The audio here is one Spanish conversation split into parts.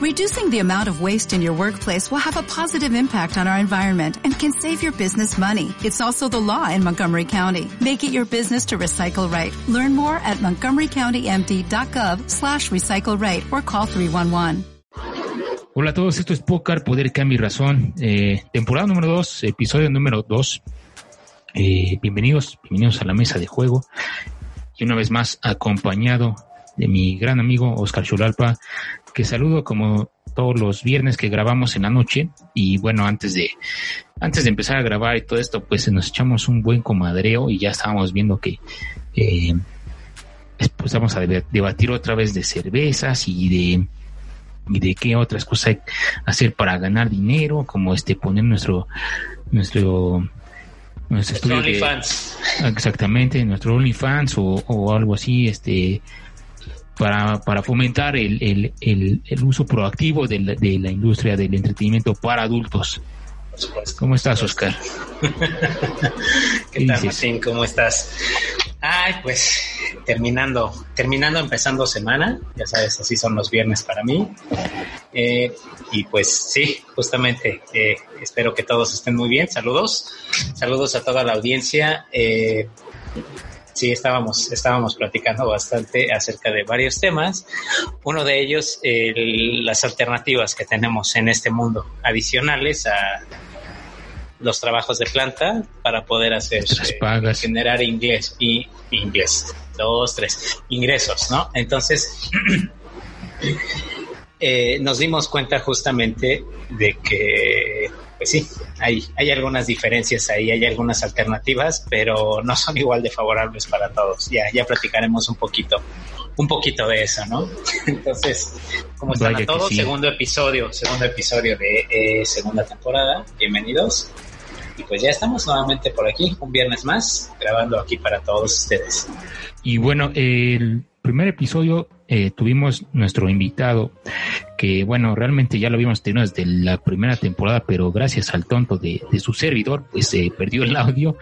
Reducing the amount of waste in your workplace will have a positive impact on our environment and can save your business money. It's also the law in Montgomery County. Make it your business to recycle right. Learn more at montgomerycountymd.gov slash recycle right or call 311. Hola a todos, esto es Pócar, Poder, Cambio y Razón, eh, temporada número 2, episodio número 2. Eh, bienvenidos, bienvenidos a la mesa de juego. Y una vez más acompañado de mi gran amigo Oscar Chulalpa, que saludo como todos los viernes que grabamos en la noche. Y bueno, antes de, antes de empezar a grabar y todo esto, pues nos echamos un buen comadreo y ya estábamos viendo que eh, pues vamos a debatir otra vez de cervezas y de y de qué otras cosas hay que hacer para ganar dinero, como este poner nuestro nuestro nuestro OnlyFans. Exactamente, nuestro OnlyFans o, o algo así, este para, para fomentar el, el, el, el uso proactivo de la, de la industria del entretenimiento para adultos. ¿Cómo estás, Oscar? ¿Qué, tal, Martín? ¿Cómo estás? Ay, pues terminando, terminando, empezando semana, ya sabes, así son los viernes para mí. Eh, y pues sí, justamente, eh, espero que todos estén muy bien. Saludos, saludos a toda la audiencia. Eh, sí, estábamos, estábamos platicando bastante acerca de varios temas. Uno de ellos, las alternativas que tenemos en este mundo, adicionales a los trabajos de planta para poder hacer eh, generar inglés y inglés. Dos tres ingresos no entonces eh, nos dimos cuenta justamente de que pues sí hay hay algunas diferencias ahí hay algunas alternativas pero no son igual de favorables para todos ya ya platicaremos un poquito un poquito de eso, ¿no? Entonces, ¿cómo están a todos? Segundo episodio, segundo episodio de eh, segunda temporada. Bienvenidos. Y pues ya estamos nuevamente por aquí, un viernes más, grabando aquí para todos ustedes. Y bueno, el primer episodio eh, tuvimos nuestro invitado, que bueno, realmente ya lo habíamos tenido desde la primera temporada, pero gracias al tonto de, su servidor, pues se perdió el audio.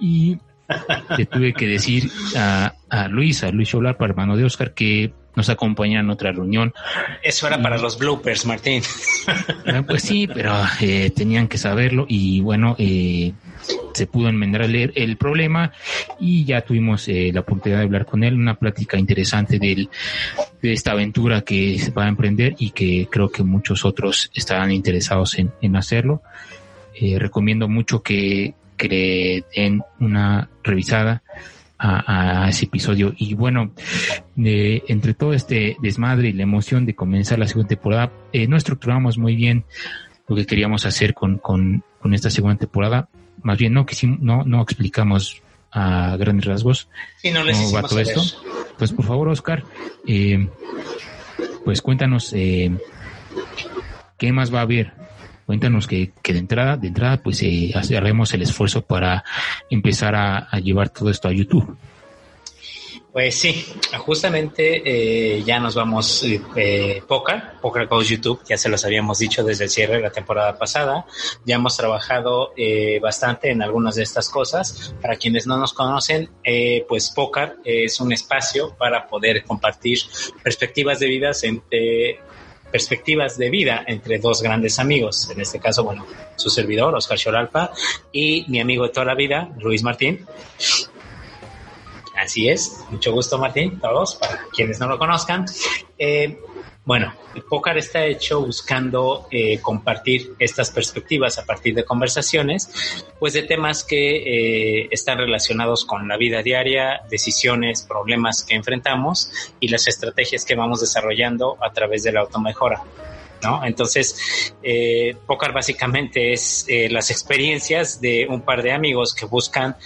Y le tuve que decir a, a Luis, a Luis para hermano de Oscar, que nos acompaña en otra reunión. Eso era para los bloopers, Martín. Ah, pues sí, pero eh, tenían que saberlo y bueno, eh, se pudo enmendar el, el problema y ya tuvimos eh, la oportunidad de hablar con él, una plática interesante de esta aventura que se va a emprender y que creo que muchos otros estarán interesados en, en hacerlo. recomiendo mucho que, que le den una revisada a, ese episodio. Y bueno, entre todo este desmadre y la emoción de comenzar la segunda temporada, eh, no estructuramos muy bien lo que queríamos hacer con, con, con esta segunda temporada. Más bien, no, que no, no explicamos a grandes rasgos cómo va todo esto. Pues por favor, Oscar, eh, pues cuéntanos eh, qué más va a haber Cuéntanos que, que de entrada, de entrada, pues eh, haremos el esfuerzo para empezar a, llevar todo esto a YouTube. Pues sí, justamente eh, ya nos vamos eh, Poker, Poker Goes YouTube, ya se los habíamos dicho desde el cierre de la temporada pasada. Ya hemos trabajado eh, bastante en algunas de estas cosas. Para quienes no nos conocen, eh, pues Poker es un espacio para poder compartir perspectivas de vida entre perspectivas de vida entre dos grandes amigos, en este caso, bueno, su servidor, Oscar Choralpa, y mi amigo de toda la vida, Luis Martín. Así es, mucho gusto Martín, todos, para quienes no lo conozcan. Eh, bueno, el pócar está hecho buscando eh, compartir estas perspectivas a partir de conversaciones, pues de temas que eh, están relacionados con la vida diaria, decisiones, problemas que enfrentamos y las estrategias que vamos desarrollando a través de la automejora. ¿no? Entonces, eh, Pócar básicamente es eh, las experiencias de un par de amigos que buscan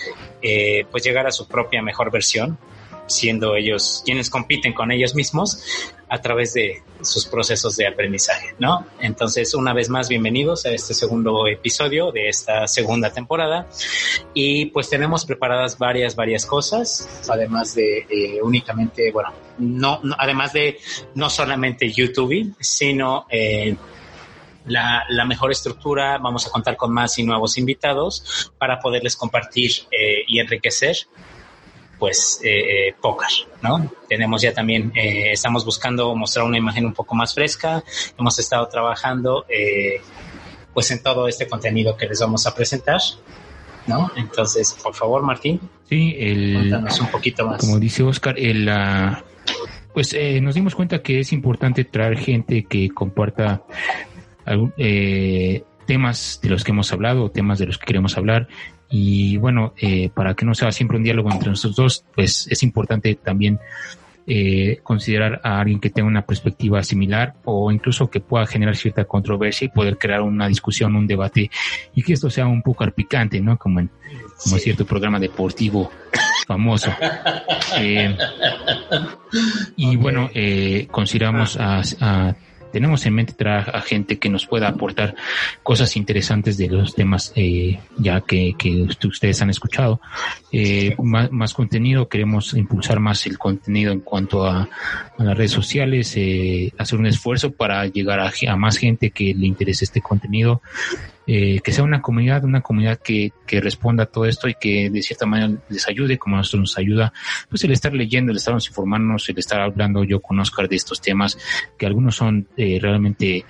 pues llegar a su propia mejor versión siendo ellos quienes compiten con ellos mismos a través de sus procesos de aprendizaje, ¿no? Entonces, una vez más, bienvenidos a este segundo episodio de esta segunda temporada. Y pues tenemos preparadas varias, varias cosas, además de eh, únicamente, bueno, no, además de no solamente YouTube, sino eh, la, la, mejor estructura. Vamos a contar con más y nuevos invitados para poderles compartir eh, y enriquecer pues eh, póker, ¿no? Tenemos ya también, estamos buscando mostrar una imagen un poco más fresca, hemos estado trabajando pues en todo este contenido que les vamos a presentar, ¿no? Entonces, por favor, Martín. Sí, el, cuéntanos un poquito más. Como dice Oscar, el, pues eh, nos dimos cuenta que es importante traer gente que comparta eh, temas de los que hemos hablado, temas de los que queremos hablar. Y bueno, eh, para que no sea siempre un diálogo entre nosotros dos, pues es importante también considerar a alguien que tenga una perspectiva similar o incluso que pueda generar cierta controversia y poder crear una discusión, un debate y que esto sea un poco picante, ¿no? Como en, como cierto programa deportivo famoso. Eh, y bueno, eh, consideramos a, tenemos en mente traer a gente que nos pueda aportar cosas interesantes de los temas eh, ya que, ustedes han escuchado. más, contenido, queremos impulsar más el contenido en cuanto a, las redes sociales, hacer un esfuerzo para llegar a, más gente que le interese este contenido. Eh, que sea una comunidad, una comunidad que, que, responda a todo esto y que de cierta manera les ayude, como a nosotros nos ayuda, pues el estar leyendo, el estarnos informándonos, el estar hablando yo con Oscar de estos temas, que algunos son eh, realmente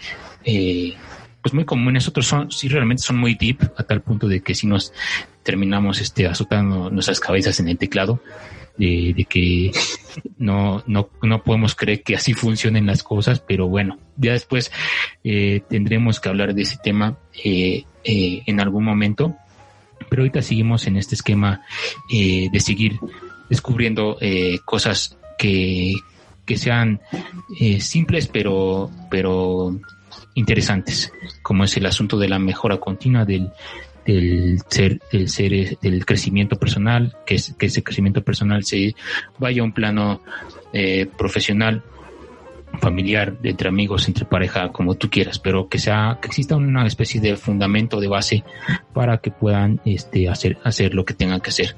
eh, pues muy comunes, otros son, sí realmente son muy deep, a tal punto de que si nos terminamos este azotando nuestras cabezas en el teclado, de, que no, no, no podemos creer que así funcionen las cosas, pero bueno, ya después eh, tendremos que hablar de ese tema eh, eh, en algún momento, pero ahorita seguimos en este esquema de seguir descubriendo cosas que, que sean simples pero, pero interesantes, como es el asunto de la mejora continua del, del ser, del ser, del crecimiento personal, que, es, que ese crecimiento personal se vaya a un plano eh, profesional, familiar, entre amigos, entre pareja, como tú quieras, pero que sea, que exista una especie de fundamento de base para que puedan este, hacer, hacer lo que tengan que hacer.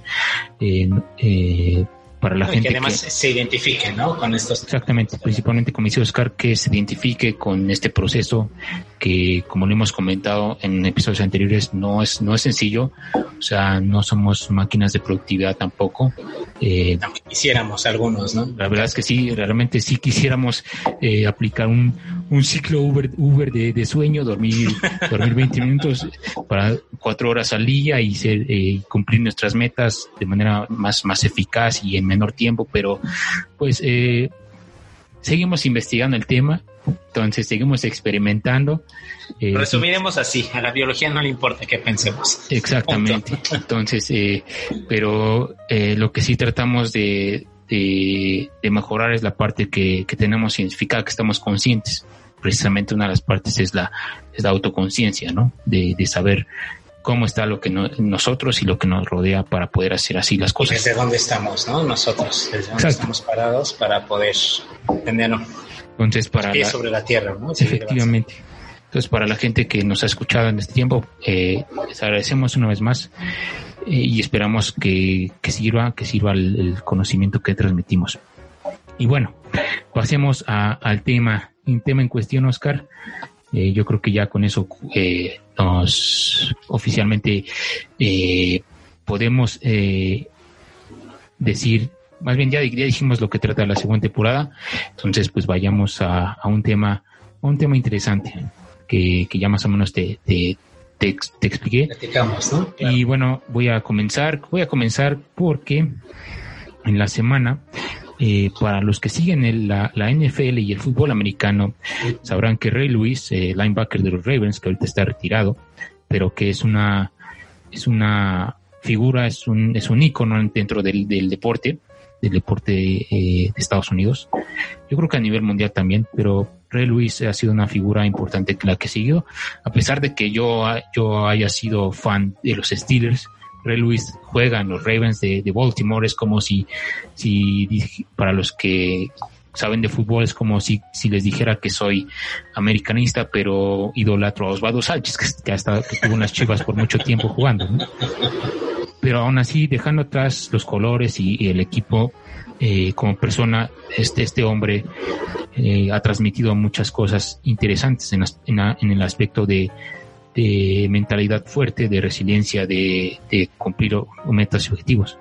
Eh, eh, para la gente. Que además se identifique, ¿no? Con estos. Exactamente, principalmente como dice Oscar, que se identifique con este proceso que, como lo hemos comentado en episodios anteriores, no es, no es sencillo. O sea, no somos máquinas de productividad tampoco. Eh, Aunque quisiéramos algunos, ¿no? La verdad es que sí, realmente sí quisiéramos eh, aplicar un, un ciclo Uber, Uber de, de sueño, dormir, dormir 20 minutos para cuatro horas al día y ser, eh, cumplir nuestras metas de manera más, más eficaz y en menor tiempo, pero pues eh, seguimos investigando el tema, entonces seguimos experimentando. Eh, Resumiremos así, a la biología no le importa qué pensemos. Exactamente, entonces, eh, pero eh, lo que sí tratamos de, de, mejorar es la parte que, que tenemos identificada, que estamos conscientes precisamente una de las partes es la, es la autoconciencia, ¿no? De, de, saber cómo está lo que nosotros y lo que nos rodea para poder hacer así las cosas. desde dónde estamos, ¿no? Nosotros, desde dónde estamos parados para poder entenderlo. Entonces, para... Pie sobre la tierra, ¿no? efectivamente. Entonces, para la gente que nos ha escuchado en este tiempo, eh, les agradecemos una vez más eh, y esperamos que, que, sirva, que sirva el, conocimiento que transmitimos. Y bueno, pasemos al tema, un tema en cuestión, Oscar. Eh, yo creo que ya con eso eh, nos oficialmente eh, podemos eh, decir, más bien ya, dijimos lo que trata la segunda temporada, entonces pues vayamos a, un tema, un tema interesante que, ya más o menos te, te, te, expliqué. Y bueno, voy a comenzar, voy a comenzar porque en la semana eh, para los que siguen la, NFL y el fútbol americano, sabrán que Ray Lewis, eh, linebacker de los Ravens, que ahorita está retirado, pero que es una, es una figura, es un, es un ícono dentro del, deporte, del deporte eh, de Estados Unidos. Yo creo que a nivel mundial también, pero Ray Lewis ha sido una figura importante la que siguió, a pesar de que yo, yo haya sido fan de los Steelers, Ray Lewis juega en los Ravens de, Baltimore, es como si, si para los que saben de fútbol es como si, si les dijera que soy americanista, pero idolatro a Osvaldo Sánchez, que, hasta que tuvo unas chivas por mucho tiempo jugando. Pero aún así, dejando atrás los colores y, el equipo, eh, como persona, este, este hombre eh, ha transmitido muchas cosas interesantes en, en el aspecto de, de mentalidad fuerte, de resiliencia, de, cumplir metas y objetivos.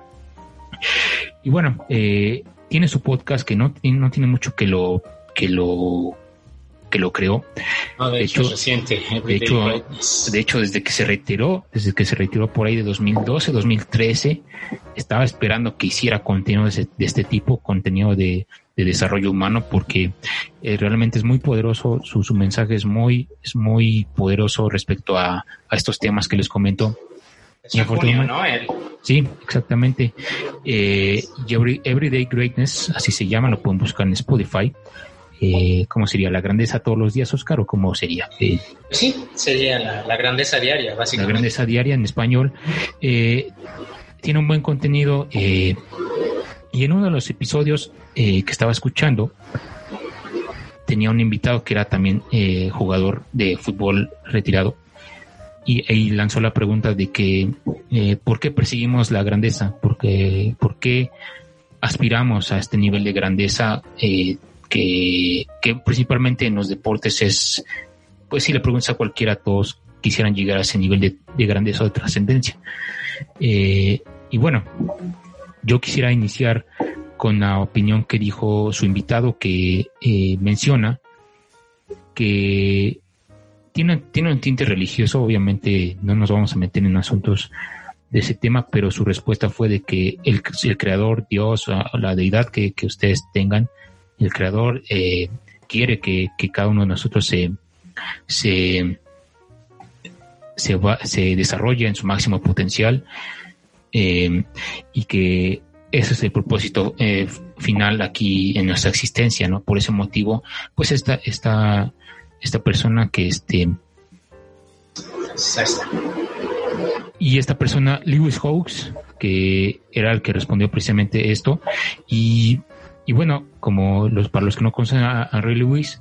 y bueno, eh, tiene su podcast que no, no tiene mucho que lo que lo que lo creó. de, hecho, reciente. De hecho, de hecho, desde que se retiró, desde que se retiró por ahí de 2012, 2013, estaba esperando que hiciera contenido de, este tipo, contenido de, desarrollo humano, porque eh, realmente es muy poderoso, su, su, mensaje es muy, es muy poderoso respecto a, a estos temas que les comento. Sí, exactamente. Eh, Everyday Greatness, así se llama, lo pueden buscar en Spotify. Eh, ¿Cómo sería? ¿La grandeza todos los días, Oscar? ¿O cómo sería? Eh, sí, sería la, grandeza diaria, básicamente. La grandeza diaria en español. Eh, tiene un buen contenido y en uno de los episodios que estaba escuchando tenía un invitado que era también jugador de fútbol retirado y, lanzó la pregunta de que eh, ¿por qué perseguimos la grandeza? ¿Por qué, por qué aspiramos a este nivel de grandeza eh, que, principalmente en los deportes es, pues si le preguntas a cualquiera, todos quisieran llegar a ese nivel de, de grandeza o de trascendencia. Eh, y bueno, yo quisiera iniciar con la opinión que dijo su invitado que menciona que tiene, tiene un tinte religioso, obviamente no nos vamos a meter en asuntos de ese tema, pero su respuesta fue de que el, el creador, Dios, la deidad que, que ustedes tengan, el creador eh, quiere que, cada uno de nosotros se, se, se, va, se desarrolle en su máximo potencial eh, y que ese es el propósito eh, final aquí en nuestra existencia, ¿no? Por ese motivo, pues esta, esta, esta persona que este y esta persona Lewis Hawks que era el que respondió precisamente esto y, y bueno como los para los que no conocen a, Ray Lewis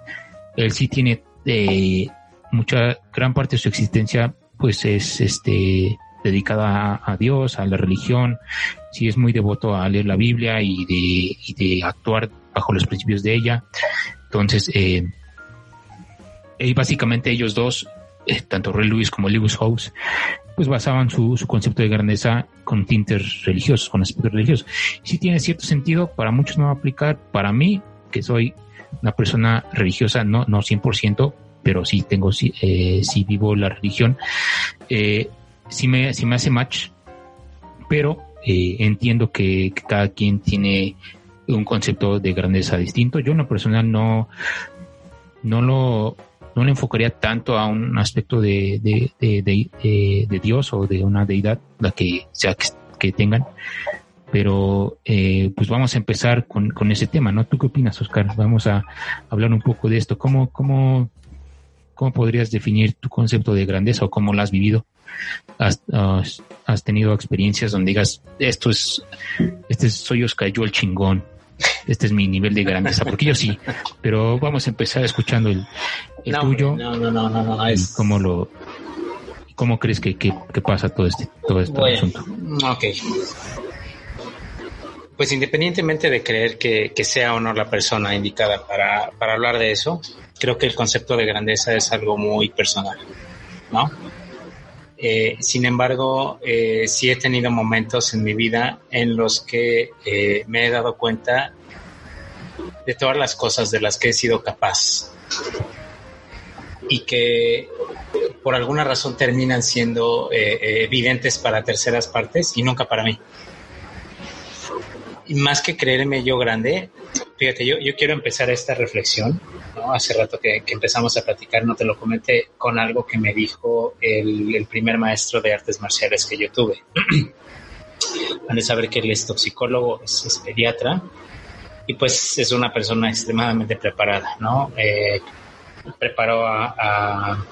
él sí tiene eh, mucha gran parte de su existencia pues es este dedicada a, Dios, a la religión, sí es muy devoto a leer la Biblia y de, y de actuar bajo los principios de ella. Entonces, eh, y básicamente ellos dos, tanto Ray Lewis como Lewis House, pues basaban su, su, concepto de grandeza con tintes religiosos, con aspectos religiosos. Sí tiene cierto sentido, para muchos no va a aplicar, para mí, que soy una persona religiosa, no, no 100%, pero sí tengo, sí, eh, vivo la religión, eh, sí, me, sí me hace match, pero eh, entiendo que, que, cada quien tiene un concepto de grandeza distinto. Yo en lo personal no, no lo, no le enfocaría tanto a un aspecto de, de, Dios o de una deidad, la que sea que, tengan. Pero eh, pues vamos a empezar con, ese tema, ¿no? ¿Tú qué opinas, Oscar? Vamos a hablar un poco de esto. ¿Cómo, cómo, cómo podrías definir tu concepto de grandeza o cómo lo has vivido? ¿Has, has, tenido experiencias donde digas, esto es, este soy Oscar, yo el chingón? Este es mi nivel de grandeza, porque yo sí, pero vamos a empezar escuchando el, tuyo. No, no, no, no, no, es... ¿Cómo lo, cómo crees que, que, pasa todo este, todo este asunto? Ok. Pues independientemente de creer que, que, sea o no la persona indicada para, para hablar de eso, creo que el concepto de grandeza es algo muy personal, ¿no? Eh, sin embargo, eh, sí he tenido momentos en mi vida en los que eh, me he dado cuenta de todas las cosas de las que he sido capaz y que por alguna razón terminan siendo evidentes para terceras partes y nunca para mí. Más que creerme yo grande, fíjate, yo, yo quiero empezar esta reflexión Hace rato que, empezamos a platicar, no te lo comenté, con algo que me dijo el, primer maestro de artes marciales que yo tuve. Han de saber que él es toxicólogo, es, pediatra y pues es una persona extremadamente preparada, ¿no? Eh, preparó a,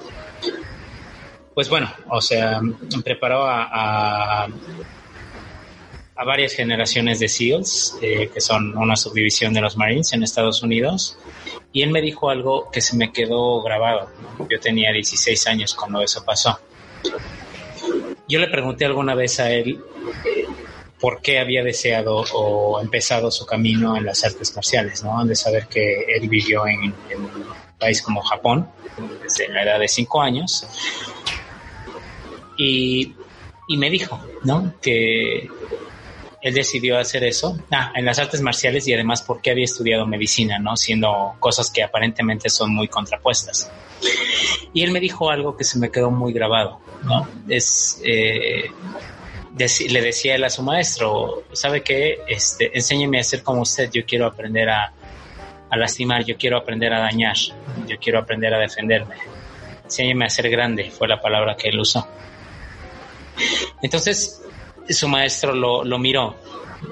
pues bueno, o sea, preparó a, a, varias generaciones de SEALs, eh, que son una subdivisión de los Marines en Estados Unidos, y él me dijo algo que se me quedó grabado. Yo tenía 16 años cuando eso pasó. Yo le pregunté alguna vez a él por qué había deseado o empezado su camino en las artes marciales, ¿no? Han de saber que él vivió en, un país como Japón desde la edad de 5 años. Y, y me dijo, ¿no? Que él decidió hacer eso, ah, en las artes marciales y además porque había estudiado medicina, ¿no? Siendo cosas que aparentemente son muy contrapuestas. Y él me dijo algo que se me quedó muy grabado, ¿no? Es, eh, le decía él a su maestro, ¿sabe qué? Este, enséñeme a ser como usted, yo quiero aprender a, a lastimar, yo quiero aprender a dañar, yo quiero aprender a defenderme. Enséñeme a ser grande, fue la palabra que él usó. Entonces, su maestro lo, miró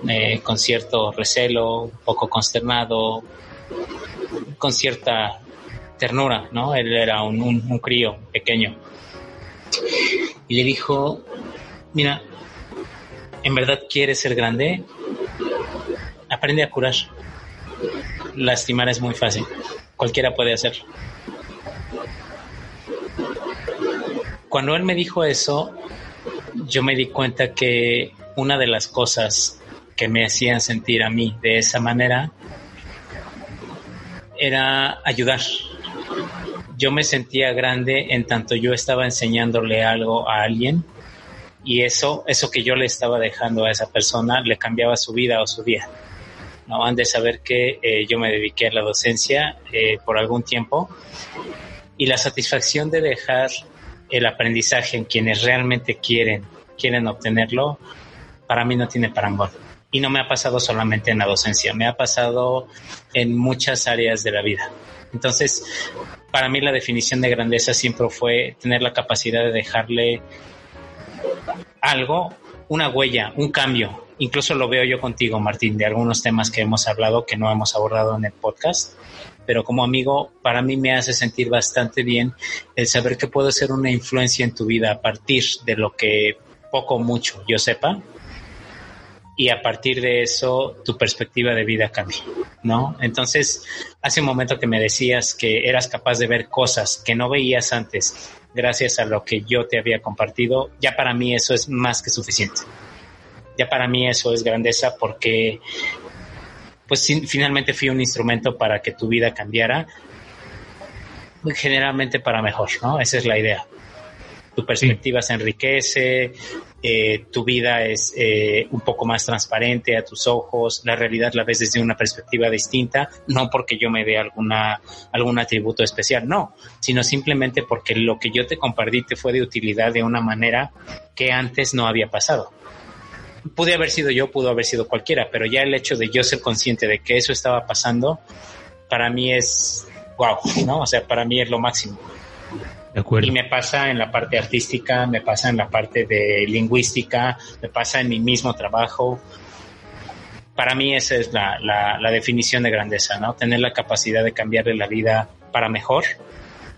eh, con cierto recelo, un poco consternado, con cierta ternura, ¿no? Él era un, un, crío pequeño. Y le dijo, mira, ¿en verdad quieres ser grande? Aprende a curar. Lastimar es muy fácil. Cualquiera puede hacerlo. Cuando él me dijo eso, yo me di cuenta que una de las cosas que me hacían sentir a mí de esa manera era ayudar. Yo me sentía grande en tanto yo estaba enseñándole algo a alguien y eso, eso que yo le estaba dejando a esa persona le cambiaba su vida o su día. No han de saber que eh, yo me dediqué a la docencia eh, por algún tiempo y la satisfacción de dejar el aprendizaje en quienes realmente quieren, quieren obtenerlo, para mí no tiene parangón. Y no me ha pasado solamente en la docencia, me ha pasado en muchas áreas de la vida. Entonces, para mí la definición de grandeza siempre fue tener la capacidad de dejarle algo, una huella, un cambio. Incluso lo veo yo contigo, Martín, de algunos temas que hemos hablado que no hemos abordado en el podcast pero como amigo para mí me hace sentir bastante bien el saber que puedo ser una influencia en tu vida a partir de lo que poco o mucho yo sepa y a partir de eso tu perspectiva de vida cambia, ¿no? Entonces, hace un momento que me decías que eras capaz de ver cosas que no veías antes gracias a lo que yo te había compartido, ya para mí eso es más que suficiente. Ya para mí eso es grandeza porque pues finalmente fui un instrumento para que tu vida cambiara, generalmente para mejor, ¿no? Esa es la idea. Tu perspectiva se enriquece, eh, tu vida es eh, un poco más transparente a tus ojos, la realidad la ves desde una perspectiva distinta, no porque yo me dé alguna, algún atributo especial, no, sino simplemente porque lo que yo te compartí te fue de utilidad de una manera que antes no había pasado pude haber sido yo, pudo haber sido cualquiera, pero ya el hecho de yo ser consciente de que eso estaba pasando, para mí es wow, ¿no? O sea, para mí es lo máximo. Y me pasa en la parte artística, me pasa en la parte de lingüística, me pasa en mi mismo trabajo. Para mí esa es la, la, la definición de grandeza, ¿no? Tener la capacidad de cambiarle la vida para mejor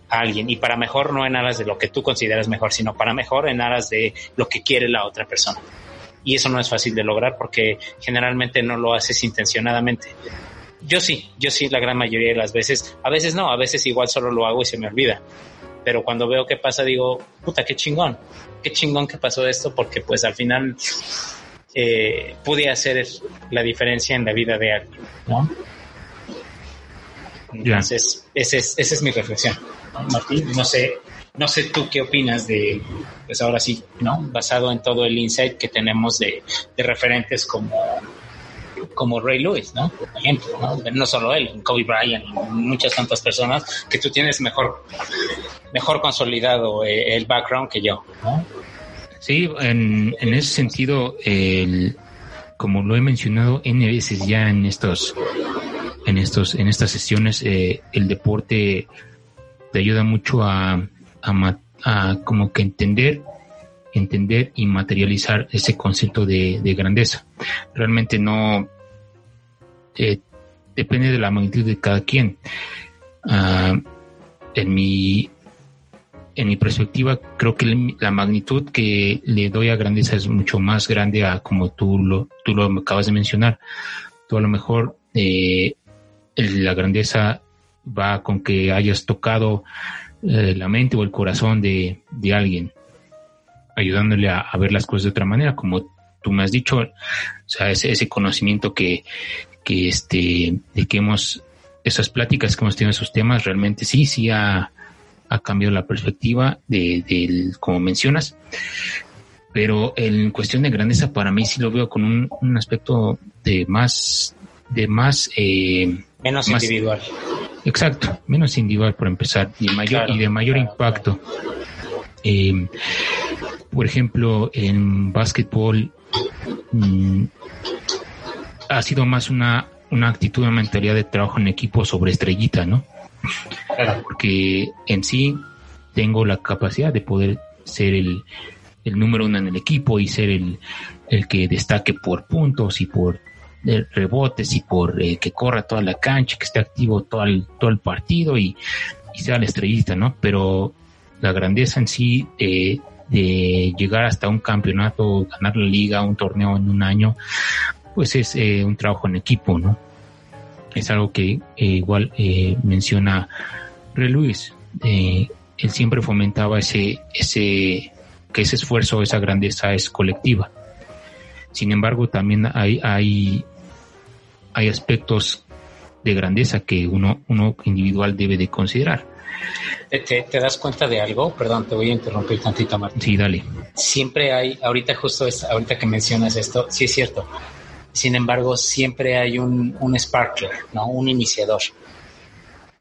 a alguien y para mejor no en aras de lo que tú consideras mejor, sino para mejor en aras de lo que quiere la otra persona y eso no es fácil de lograr porque generalmente no lo haces intencionadamente. Yo sí, yo sí la gran mayoría de las veces, a veces no, a veces igual solo lo hago y se me olvida. Pero cuando veo qué pasa digo, puta, qué chingón, qué chingón que pasó esto porque pues al final eh, pude hacer la diferencia en la vida de alguien, ¿no? Entonces, esa es, esa es mi reflexión. Martín, no sé, no sé tú qué opinas de, pues ahora sí, ¿no? Basado en todo el insight que tenemos de, referentes como, como Ray Lewis, ¿no? Por ejemplo, ¿no? Solo él, Kobe Bryant, muchas tantas personas que tú tienes mejor, mejor consolidado eh, el background que yo. Sí, en, en ese sentido, el, como lo he mencionado N veces ya en estos, en estos, en estas sesiones, eh, el deporte te ayuda mucho a, a, como que entender entender y materializar ese concepto de, grandeza. Realmente no eh, depende de la magnitud de cada quien. Ah, en mi en mi perspectiva creo que la magnitud que le doy a grandeza es mucho más grande a como tú lo tú lo acabas de mencionar. Tú a lo mejor eh, la grandeza va con que hayas tocado eh, la mente o el corazón de, alguien, ayudándole a, ver las cosas de otra manera, como tú me has dicho, o sea, ese, ese conocimiento que, que, este, de que hemos, esas pláticas que hemos tenido esos temas, realmente sí, sí ha, cambiado la perspectiva de, como mencionas, pero en cuestión de grandeza para mí sí lo veo con un, aspecto de más, de más, eh, menos individual. Exacto, menos individual por empezar y mayor y de mayor impacto. Eh, por ejemplo, en básquetbol mm, ha sido más una, una actitud, una mentalidad de trabajo en equipo sobre estrellita, ¿no? Porque en sí tengo la capacidad de poder ser el, el número uno en el equipo y ser el, el que destaque por puntos y por eh, rebotes y por eh, que corra toda la cancha, que esté activo todo el, todo el partido y, sea la estrellita, ¿no? Pero la grandeza en sí eh, de llegar hasta un campeonato, ganar la liga, un torneo en un año, pues es un trabajo en equipo, ¿no? Es algo que igual menciona Re Luis. él siempre fomentaba ese, ese, que ese esfuerzo, esa grandeza es colectiva. Sin embargo, también hay, hay, hay aspectos de grandeza que uno, uno individual debe de considerar. ¿Te, das cuenta de algo? Perdón, te voy a interrumpir tantito, Martín. Sí, dale. Siempre hay, ahorita justo es, ahorita que mencionas esto, sí es cierto. Sin embargo, siempre hay un, un sparkler, ¿no? Un iniciador.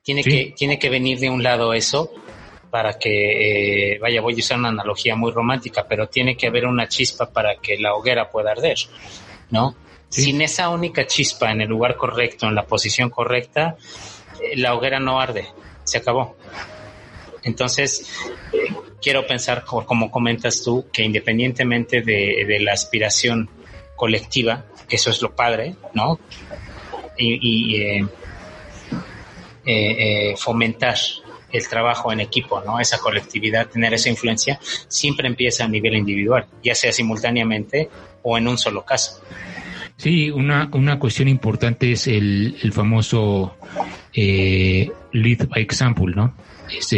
Tiene, que, tiene que venir de un lado eso para que, eh, vaya, voy a usar una analogía muy romántica, pero tiene que haber una chispa para que la hoguera pueda arder, ¿no? Sin esa única chispa en el lugar correcto, en la posición correcta, eh, la hoguera no arde, se acabó. Entonces, eh, quiero pensar, como comentas tú, que independientemente de, la aspiración colectiva, que eso es lo padre, ¿no? Y, fomentar el trabajo en equipo, ¿no? Esa colectividad, tener esa influencia, siempre empieza a nivel individual, ya sea simultáneamente o en un solo caso. Sí, una, una cuestión importante es el, el famoso eh, lead by example, ¿no?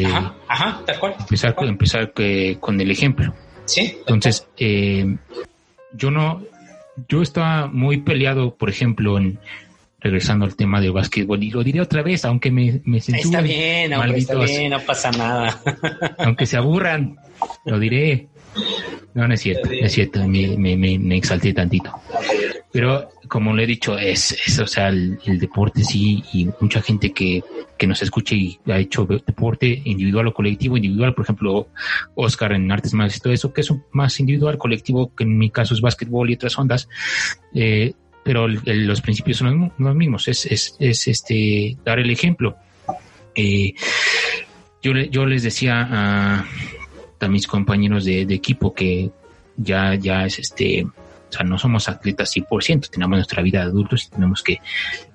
ajá, ajá, tal cual. Empezar, empezar con el ejemplo. Sí. Entonces, eh, yo no, yo estaba muy peleado, por ejemplo, en, regresando al tema del básquetbol, y lo diré otra vez, aunque me, me Está bien, está bien, no pasa nada. aunque se aburran, lo diré. No, no es cierto, es cierto, me, me, me, exalté tantito. Pero como le he dicho, es, es o sea, el, deporte sí, y mucha gente que, que nos escuche y ha hecho deporte individual o colectivo, individual, por ejemplo, Oscar en artes más y todo eso, que es más individual, colectivo, que en mi caso es básquetbol y otras ondas, eh, pero los principios son los mismos, es, es, es este, dar el ejemplo. Eh, yo, yo les decía a, a mis compañeros de, equipo que ya, ya es este, o sea, no somos atletas 100%, tenemos nuestra vida de adultos y tenemos que,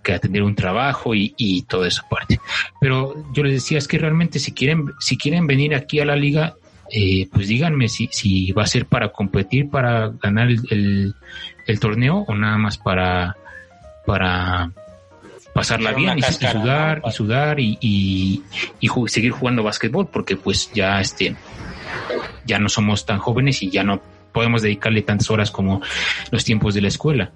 que atender un trabajo y, y, toda esa parte. Pero yo les decía, es que realmente si quieren, si quieren venir aquí a la liga, eh, pues díganme si, si va a ser para competir, para ganar el, el, torneo o nada más para, para pasarla bien y, sudar y sudar y, y, seguir jugando básquetbol porque pues ya este ya no somos tan jóvenes y ya no podemos dedicarle tantas horas como los tiempos de la escuela.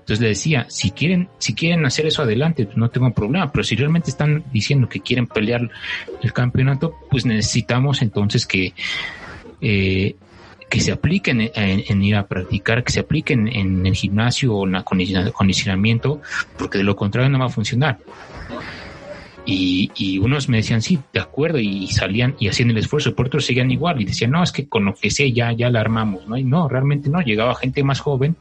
Entonces le decía, si quieren, si quieren hacer eso adelante, pues no tengo problema, pero si realmente están diciendo que quieren pelear el campeonato, pues necesitamos entonces que, eh, que se apliquen en, ir a practicar, que se apliquen en el gimnasio o en el acondicionamiento, porque de lo contrario no va a funcionar. Y, y, unos me decían, sí, de acuerdo, y salían y hacían el esfuerzo, por otros seguían igual y decían, no, es que con lo que sé ya, ya la armamos, ¿no? Y no, realmente no, llegaba gente más joven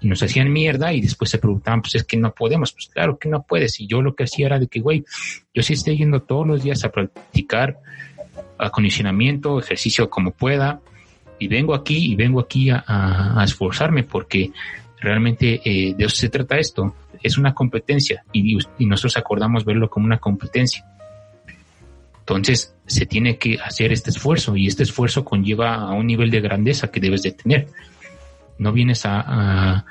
y nos hacían mierda y después se preguntaban, pues es que no podemos, pues claro que no puedes. Y yo lo que hacía era de que, güey, yo sí estoy yendo todos los días a practicar acondicionamiento, ejercicio como pueda, y vengo aquí y vengo aquí a, a, esforzarme porque realmente eh, de eso se trata esto es una competencia y, nosotros acordamos verlo como una competencia. Entonces se tiene que hacer este esfuerzo y este esfuerzo conlleva a un nivel de grandeza que debes de tener. No vienes a,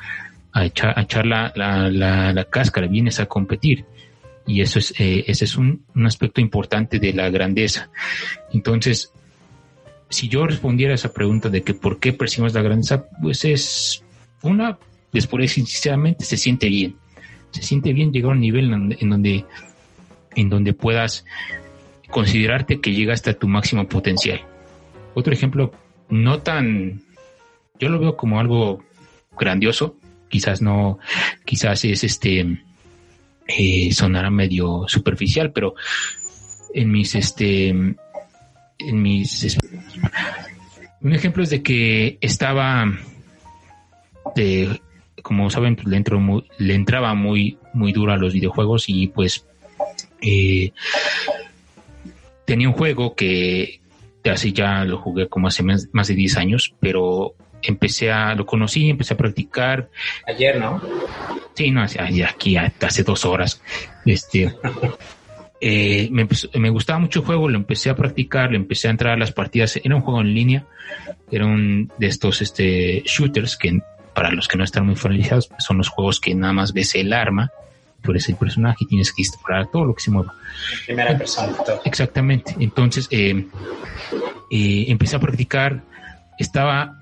a, echar, a echar la, la, la, cáscara, vienes a competir. Y eso es, eh, ese es un, un, aspecto importante de la grandeza. Entonces, si yo respondiera a esa pregunta de que por qué percibimos la grandeza, pues es una, después sinceramente se siente bien se siente bien llegar a un nivel en donde, en donde puedas considerarte que llegaste a tu máximo potencial. Otro ejemplo no tan yo lo veo como algo grandioso, quizás no, quizás es este, eh, sonará medio superficial, pero en mis, este, en mis, un ejemplo es de que estaba, de, como saben, pues, le, entró le entraba muy, muy duro a los videojuegos y pues eh, tenía un juego que así ya lo jugué como hace más de 10 años, pero empecé a, lo conocí, empecé a practicar. Ayer, ¿no? Sí, no, aquí hace dos horas. Este, eh, me, me, gustaba mucho el juego, lo empecé a practicar, le empecé a entrar a las partidas. Era un juego en línea, era un de estos este, shooters que para los que no están muy familiarizados pues son los juegos que nada más ves el arma, tú eres el personaje y tienes que disparar todo lo que se mueva. primera persona. Exactamente. Entonces eh, eh, empecé a practicar. Estaba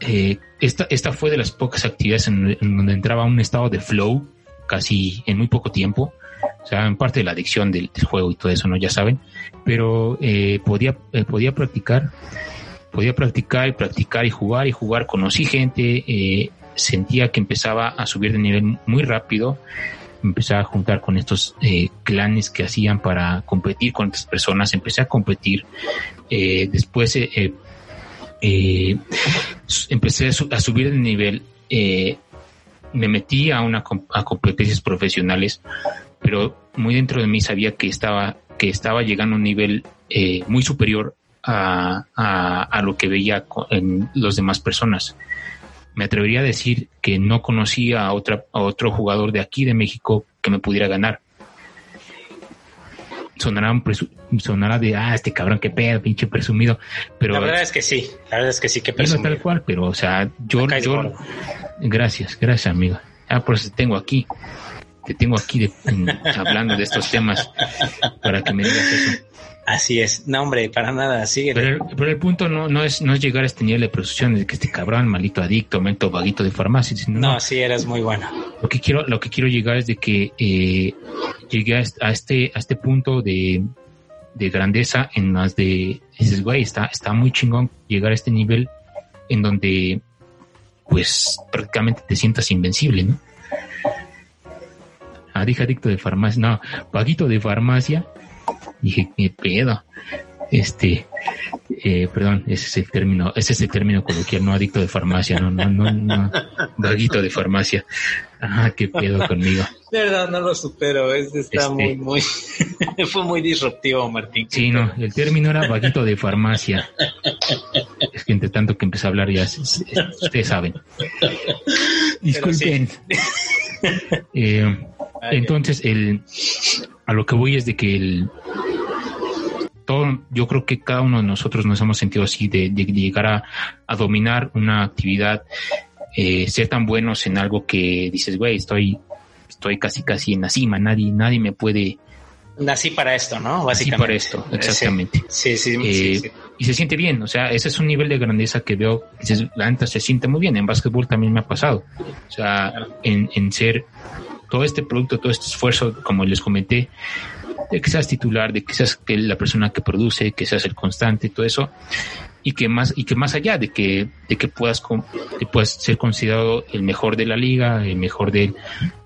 eh, esta, esta fue de las pocas actividades en, donde entraba un estado de flow casi en muy poco tiempo. O sea, en parte de la adicción del, juego y todo eso, ¿no? Ya saben. Pero eh, podía, eh, podía practicar, podía practicar y practicar y jugar y jugar. Conocí gente, sentía que empezaba a subir de nivel muy rápido. Empezaba a juntar con estos clanes que hacían para competir con otras personas. Empecé a competir. después eh, empecé a, subir de nivel, eh, me metí a, una, a competencias profesionales, pero muy dentro de mí sabía que estaba, que estaba llegando a un nivel eh, muy superior a, a, lo que veía en los demás personas. Me atrevería a decir que no conocía a, otra, a otro jugador de aquí de México que me pudiera ganar sonará, sonará de, ah, este cabrón, qué pedo, pinche presumido. Pero, la verdad es que sí, la verdad es que sí, que presumido. No tal cual, pero, o sea, yo, yo gracias, gracias, amigo. Ah, por eso te tengo aquí. Te tengo aquí hablando de estos temas para que me digas eso. Así es. No, hombre, para nada, sigue. Pero, el punto no, no, es, no es llegar a este nivel de presunción de que este cabrón, malito adicto, mento vaguito de farmacia. Sino, no, sí, eres muy bueno. Lo que quiero, lo que quiero llegar es de que eh, llegué a este, a este punto de, de grandeza en las de, dices, güey, está, está muy chingón llegar a este nivel en donde, pues, prácticamente te sientas invencible, ¿no? Ah, dije adicto de farmacia, no, vaguito de farmacia Dije, qué pedo. Este, eh, perdón, ese es el término, ese es el término coloquial, no adicto de farmacia, no, no, no, no, vaguito de farmacia. Ah, qué pedo conmigo. De verdad, no lo supero, este está este, muy, muy, fue muy disruptivo, Martín. Sí, no, el término era vaguito de farmacia. Es que entre tanto que empecé a hablar ya, ustedes saben. Disculpen. Eh, entonces, el, a lo que voy es de que el, todo, yo creo que cada uno de nosotros nos hemos sentido así, de, llegar a, dominar una actividad, eh, ser tan buenos en algo que dices, güey, estoy, estoy casi casi en la cima, nadie, nadie me puede. Nací para esto, ¿no? Básicamente. Nací para esto, exactamente. Sí, sí, sí, eh, Y se siente bien, o sea, ese es un nivel de grandeza que veo, la neta se siente muy bien. En básquetbol también me ha pasado. O sea, en, en ser todo este producto, todo este esfuerzo, como les comenté, de que seas titular, de que seas la persona que produce, que seas el constante, todo eso, y que más, y que más allá de que, de que puedas, puedas ser considerado el mejor de la liga, el mejor del,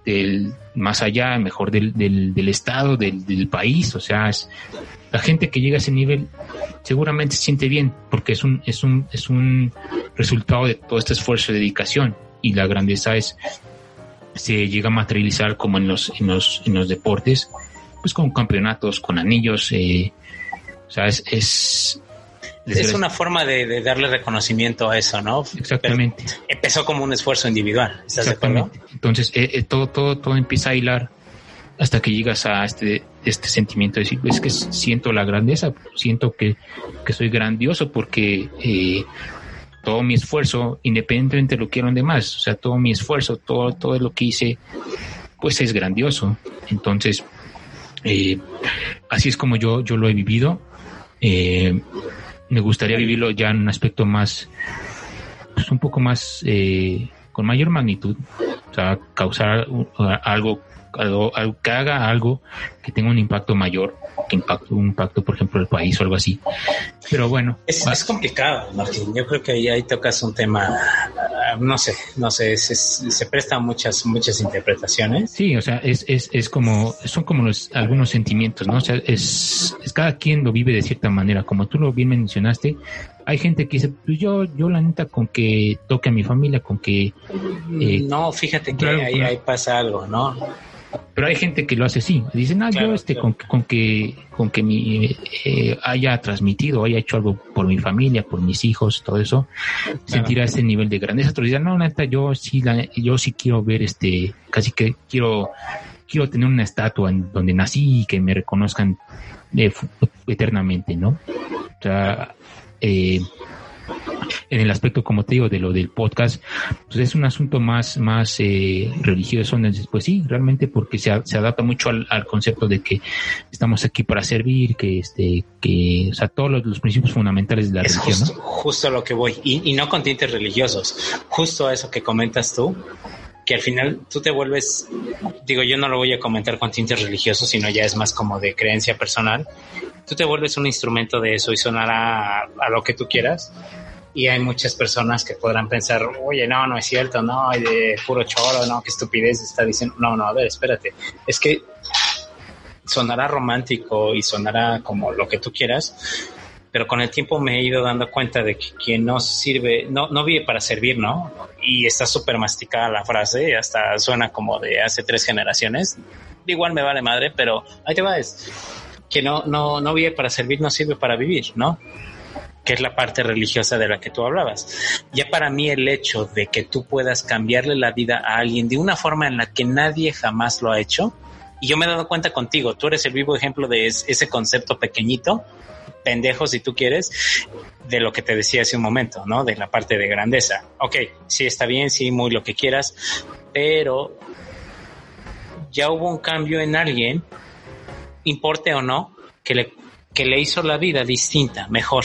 del más allá, el mejor del, del, del estado, del, del país, o sea, es, la gente que llega a ese nivel seguramente se siente bien porque es un, es un, es un resultado de todo este esfuerzo y dedicación y la grandeza es se llega a materializar como en los, en los, en los deportes, pues con campeonatos, con anillos, eh, o sea, es... es, es una forma de, darle reconocimiento a eso, ¿no? Exactamente. empezó como un esfuerzo individual, ¿estás de acuerdo? Entonces, eh, eh, todo, todo, todo empieza a hilar hasta que llegas a este, este sentimiento de decir, es que siento la grandeza, siento que, que soy grandioso porque eh, todo mi esfuerzo, independientemente de lo que quieran demás, o sea, todo mi esfuerzo, todo, todo lo que hice, pues es grandioso. Entonces, eh, así es como yo, yo lo he vivido. Eh, me gustaría vivirlo ya en un aspecto más, pues un poco más, eh, con mayor magnitud, o sea, causar algo algo, que haga algo que tenga un impacto mayor, que impacto, un impacto, por ejemplo, el país o algo así. Pero bueno. Es, es complicado, Martín. Yo creo que ahí, ahí tocas un tema, no sé, no sé, se, se prestan muchas, muchas interpretaciones. Sí, o sea, es, es, es como, son como los, algunos sentimientos, ¿no? O sea, es, es cada quien lo vive de cierta manera. Como tú lo bien mencionaste, hay gente que dice, pues yo, yo la neta con que toque a mi familia, con que... Eh, no, fíjate que ahí, pasa algo, ¿no? Pero hay gente que lo hace así, dicen, ah, yo este, con, con, que, con que mi, eh, haya transmitido, haya hecho algo por mi familia, por mis hijos, todo eso, sentirá ese nivel de grandeza. Otros dicen, no, neta, yo sí, la, yo sí quiero ver este, casi que quiero, quiero tener una estatua en donde nací y que me reconozcan eh, eternamente, ¿no? O sea, eh, en el aspecto, como te digo, de lo del podcast, pues es un asunto más, más eh, religioso. Pues sí, realmente porque se, se adapta mucho al, concepto de que estamos aquí para servir, que este, que, o sea, todos los, principios fundamentales de la religión. Justo, justo a lo que voy, y, y no con tintes religiosos, justo a eso que comentas tú, que al final tú te vuelves, digo, yo no lo voy a comentar con tintes religiosos, sino ya es más como de creencia personal. Tú te vuelves un instrumento de eso y sonará a, lo que tú quieras. Y hay muchas personas que podrán pensar, oye, no, no es cierto, no, de puro choro, no, qué estupidez está diciendo. No, no, a ver, espérate. Es que sonará romántico y sonará como lo que tú quieras, pero con el tiempo me he ido dando cuenta de que quien no sirve, no, no vive para servir, ¿no? Y está súper masticada la frase, hasta suena como de hace tres generaciones. Igual me vale madre, pero ahí te va, es que no, no, no vive para servir, no sirve para vivir, ¿no? que es la parte religiosa de la que tú hablabas. Ya para mí el hecho de que tú puedas cambiarle la vida a alguien de una forma en la que nadie jamás lo ha hecho, y yo me he dado cuenta contigo, tú eres el vivo ejemplo de ese concepto pequeñito, pendejo si tú quieres, de lo que te decía hace un momento, ¿no? De la parte de grandeza. Ok, sí está bien, sí, muy lo que quieras, pero ya hubo un cambio en alguien, importe o no, que le, que le hizo la vida distinta, mejor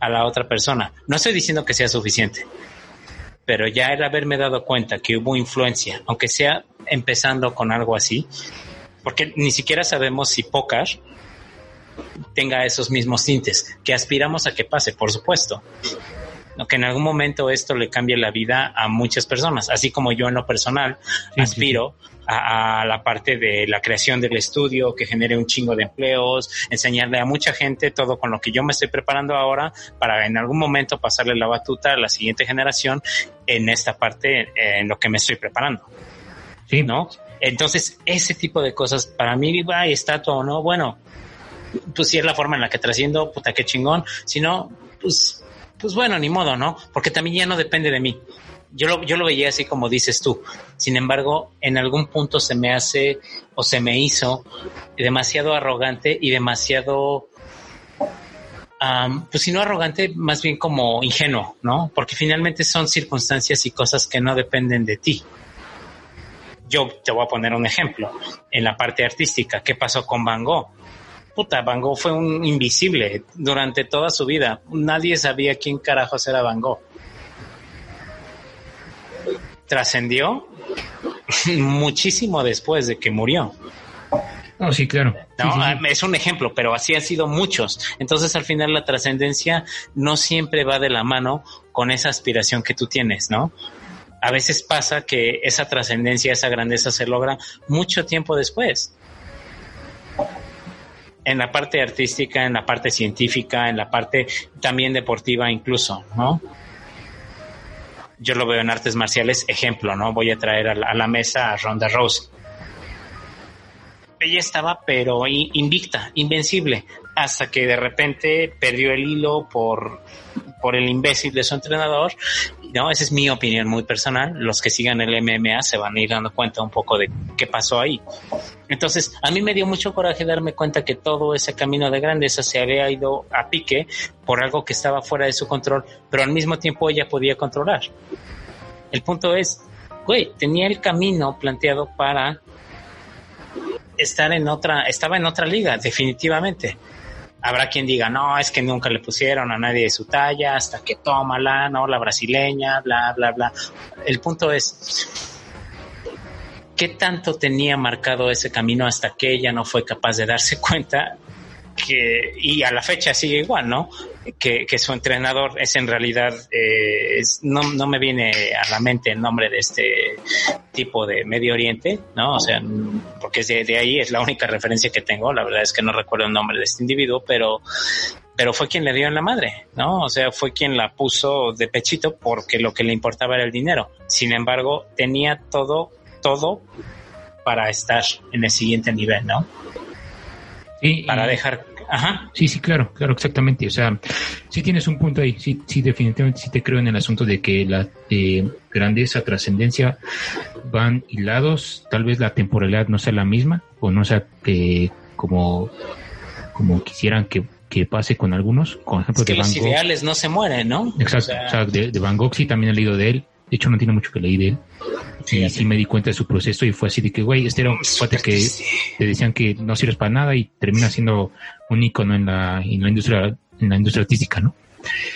a la otra persona. No estoy diciendo que sea suficiente, pero ya el haberme dado cuenta que hubo influencia, aunque sea empezando con algo así, porque ni siquiera sabemos si Pocar tenga esos mismos tintes, que aspiramos a que pase, por supuesto. Que en algún momento esto le cambie la vida a muchas personas, así como yo en lo personal aspiro A, la parte de la creación del estudio, que genere un chingo de empleos, enseñarle a mucha gente todo con lo que yo me estoy preparando ahora para en algún momento pasarle la batuta a la siguiente generación en esta parte, en lo que me estoy preparando. Sí, ¿no? Entonces, ese tipo de cosas, para mí, va estatua o no, bueno, pues si es la forma en la que trasciendo, puta, qué chingón. Si no, pues, pues bueno, ni modo, ¿no? Porque también ya no depende de mí. Yo lo, yo lo veía así como dices tú. Sin embargo, en algún punto se me hace o se me hizo demasiado arrogante y demasiado, pues si no arrogante, más bien como ingenuo, ¿no? Porque finalmente son circunstancias y cosas que no dependen de ti. Yo te voy a poner un ejemplo en la parte artística. ¿Qué pasó con Van Gogh? Puta, Van Gogh fue un invisible durante toda su vida. Nadie sabía quién carajos era Van Gogh. Trascendió muchísimo después de que murió. No, sí, claro. Es un ejemplo, pero así han sido muchos. Entonces, al final, la trascendencia no siempre va de la mano con esa aspiración que tú tienes, ¿no? A veces pasa que esa trascendencia, esa grandeza se logra mucho tiempo después en la parte artística, en la parte científica, en la parte también deportiva incluso, ¿no? Yo lo veo en artes marciales, ejemplo, ¿no? Voy a traer a la, mesa a Ronda Rose. Ella estaba, pero invicta, invencible, hasta que de repente perdió el hilo por, por el imbécil de su entrenador no, esa es mi opinión muy personal. Los que sigan el MMA se van a ir dando cuenta un poco de qué pasó ahí. Entonces, a mí me dio mucho coraje darme cuenta que todo ese camino de grandeza se había ido a pique por algo que estaba fuera de su control, pero al mismo tiempo ella podía controlar. El punto es, güey, tenía el camino planteado para estar en otra, estaba en otra liga, definitivamente Habrá quien diga, no, es que nunca le pusieron a nadie de su talla, hasta que tómala, ¿no? La brasileña, bla, bla, bla. El punto es, qué tanto tenía marcado ese camino hasta que ella no fue capaz de darse cuenta que, y a la fecha sigue igual, ¿no? Que, su entrenador es en realidad, eh, no, no me viene a la mente el nombre de este tipo de Medio Oriente, ¿no? O sea, porque es de, de ahí es la única referencia que tengo, la verdad es que no recuerdo el nombre de este individuo, pero pero fue quien le dio en la madre, ¿no? O sea, fue quien la puso de pechito porque lo que le importaba era el dinero. Sin embargo, tenía todo, todo para estar en el siguiente nivel, ¿no? Sí, para dejar Ajá. Sí, sí, claro, claro, exactamente. O sea, sí tienes un punto ahí. Sí, sí, definitivamente sí te creo en el asunto de que la eh, grandeza, trascendencia van hilados. Tal vez la temporalidad no sea la misma o no sea que como, como quisieran que, pase con algunos. Con ejemplo, de los ideales no se mueren, ¿no? Exacto. O sea, de, de, Van Gogh sí también he leído de él. De hecho, no tiene mucho que leer de él. Sí, sí me di cuenta de su proceso y fue así de que, güey, este era un cuate que te decían que no sirves para nada y termina siendo un ícono en la, en la industria, en la industria artística, ¿no?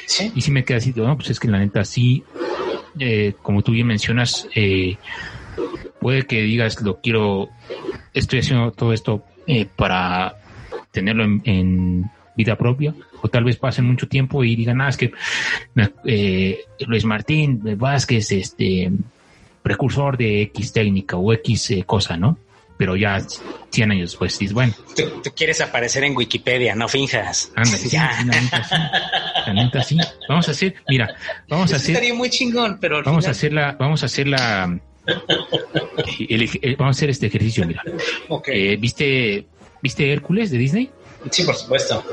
Sí. Y sí me queda así, no, pues es que la neta sí, eh, como tú bien mencionas, eh, puede que digas, lo quiero, estoy haciendo todo esto eh, para tenerlo en, vida propia, o tal vez pasen mucho tiempo y digan, ah, es que eh, Luis Martín Vázquez, este, precursor de X técnica o X eh, cosa, ¿no? Pero ya 100 años después, dices, bueno. Tú, quieres aparecer en Wikipedia, no finjas. Sí, sí. Vamos a hacer, mira, vamos a hacer. Estaría muy chingón, pero. Vamos a hacer la, vamos a hacer la. vamos a hacer este ejercicio, mira. Okay. Eh, ¿Viste, viste Hércules de Disney? Sí, por supuesto.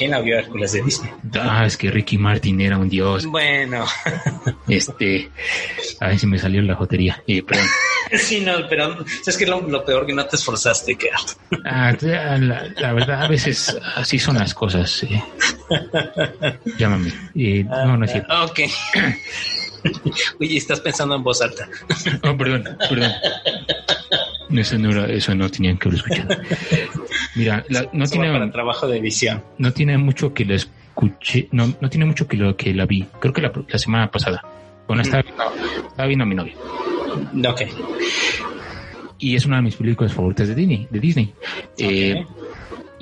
¿Quién la vio Hércules de Disney? Ah, es que Ricky Martin era un dios. Bueno. Este, a ver si me salió la jotería. Eh, perdón. Sí, no, pero es que lo, lo peor que no te esforzaste, que ah, la, verdad, a veces así son las cosas. Eh. Llámame. Eh, no, no es cierto. Ok. Oye, estás pensando en voz alta. Oh, perdón, perdón. Eso no, eso no tenían que haber escuchado. Mira, no tiene para trabajo de edición. No tiene mucho que la escuché, no, no tiene mucho que lo que la vi. Creo que la, la semana pasada. Bueno, estaba, viendo, estaba viendo a mi novia. Ok. Y es una de mis películas favoritas de Disney. De Disney. Eh,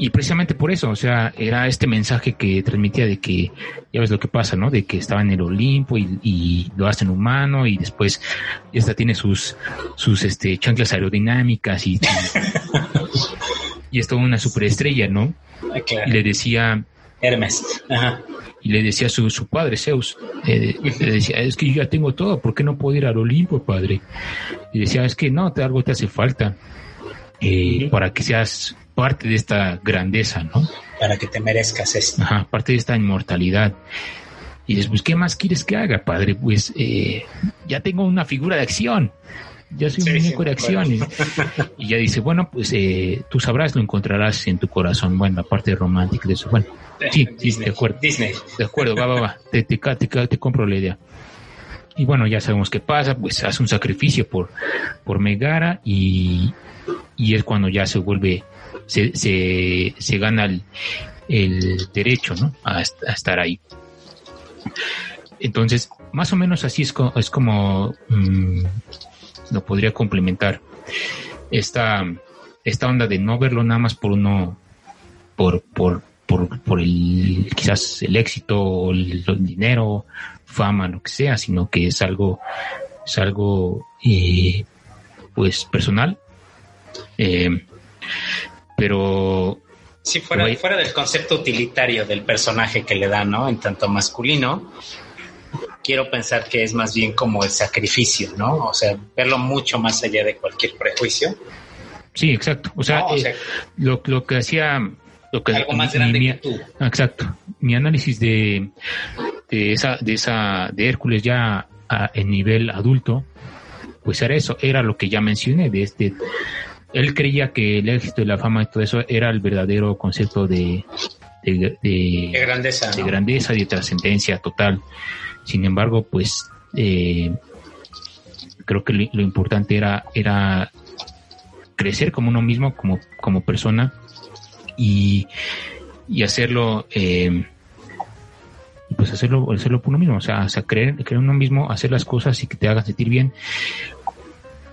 y precisamente por eso, o sea, era este mensaje que transmitía de que, ya ves lo que pasa, ¿no? De que estaba en el Olimpo y, lo hacen humano y después esta tiene sus, sus este, chanclas aerodinámicas y, y, es toda una superestrella, ¿no? Ah, y le decía... Hermes. Y le decía a su, su padre, Zeus, eh, le decía, es que yo ya tengo todo, ¿por qué no puedo ir al Olimpo, padre? Y decía, es que no, algo te hace falta. Eh, para que seas parte de esta grandeza, ¿no? Para que te merezcas esto. Ajá, parte de esta inmortalidad. Y después, ¿qué más quieres que haga, padre? Pues eh, ya tengo una figura de acción. Ya soy un muñeco de acción. Y, ya dice, bueno, pues eh, tú sabrás, lo encontrarás en tu corazón. Bueno, la parte romántica de eso. Bueno, sí, sí, de acuerdo. Disney. De acuerdo, va, va, va. Te, te, te, te compro la idea. Y bueno, ya sabemos qué pasa, pues hace un sacrificio por, por Megara y, y es cuando ya se vuelve se, se, se gana el, el, derecho ¿no? a, estar ahí. Entonces, más o menos así es, es como mm, lo podría complementar esta, esta onda de no verlo nada más por uno, por, por, por, por el, quizás el éxito, el, dinero, fama, lo que sea, sino que es algo, es algo, eh, pues personal. Eh, pero... Si fuera, fuera del concepto utilitario del personaje que le da, ¿no? En tanto masculino, quiero pensar que es más bien como el sacrificio, ¿no? O sea, verlo mucho más allá de cualquier prejuicio. Sí, exacto. O sea, eh, lo, lo, que hacía... Lo que, algo más grande que tú. Exacto. Mi análisis de, de esa, de esa, de Hércules ya en nivel adulto, pues era eso, era lo que ya mencioné, de este él creía que el éxito y la fama y todo eso era el verdadero concepto de, de, grandeza. De grandeza de trascendencia total. Sin embargo, pues eh, creo que lo, importante era, era crecer como uno mismo, como, como persona y, y hacerlo, eh, pues hacerlo, hacerlo por uno mismo, o sea, creer, creer en uno mismo, hacer las cosas y que te hagan sentir bien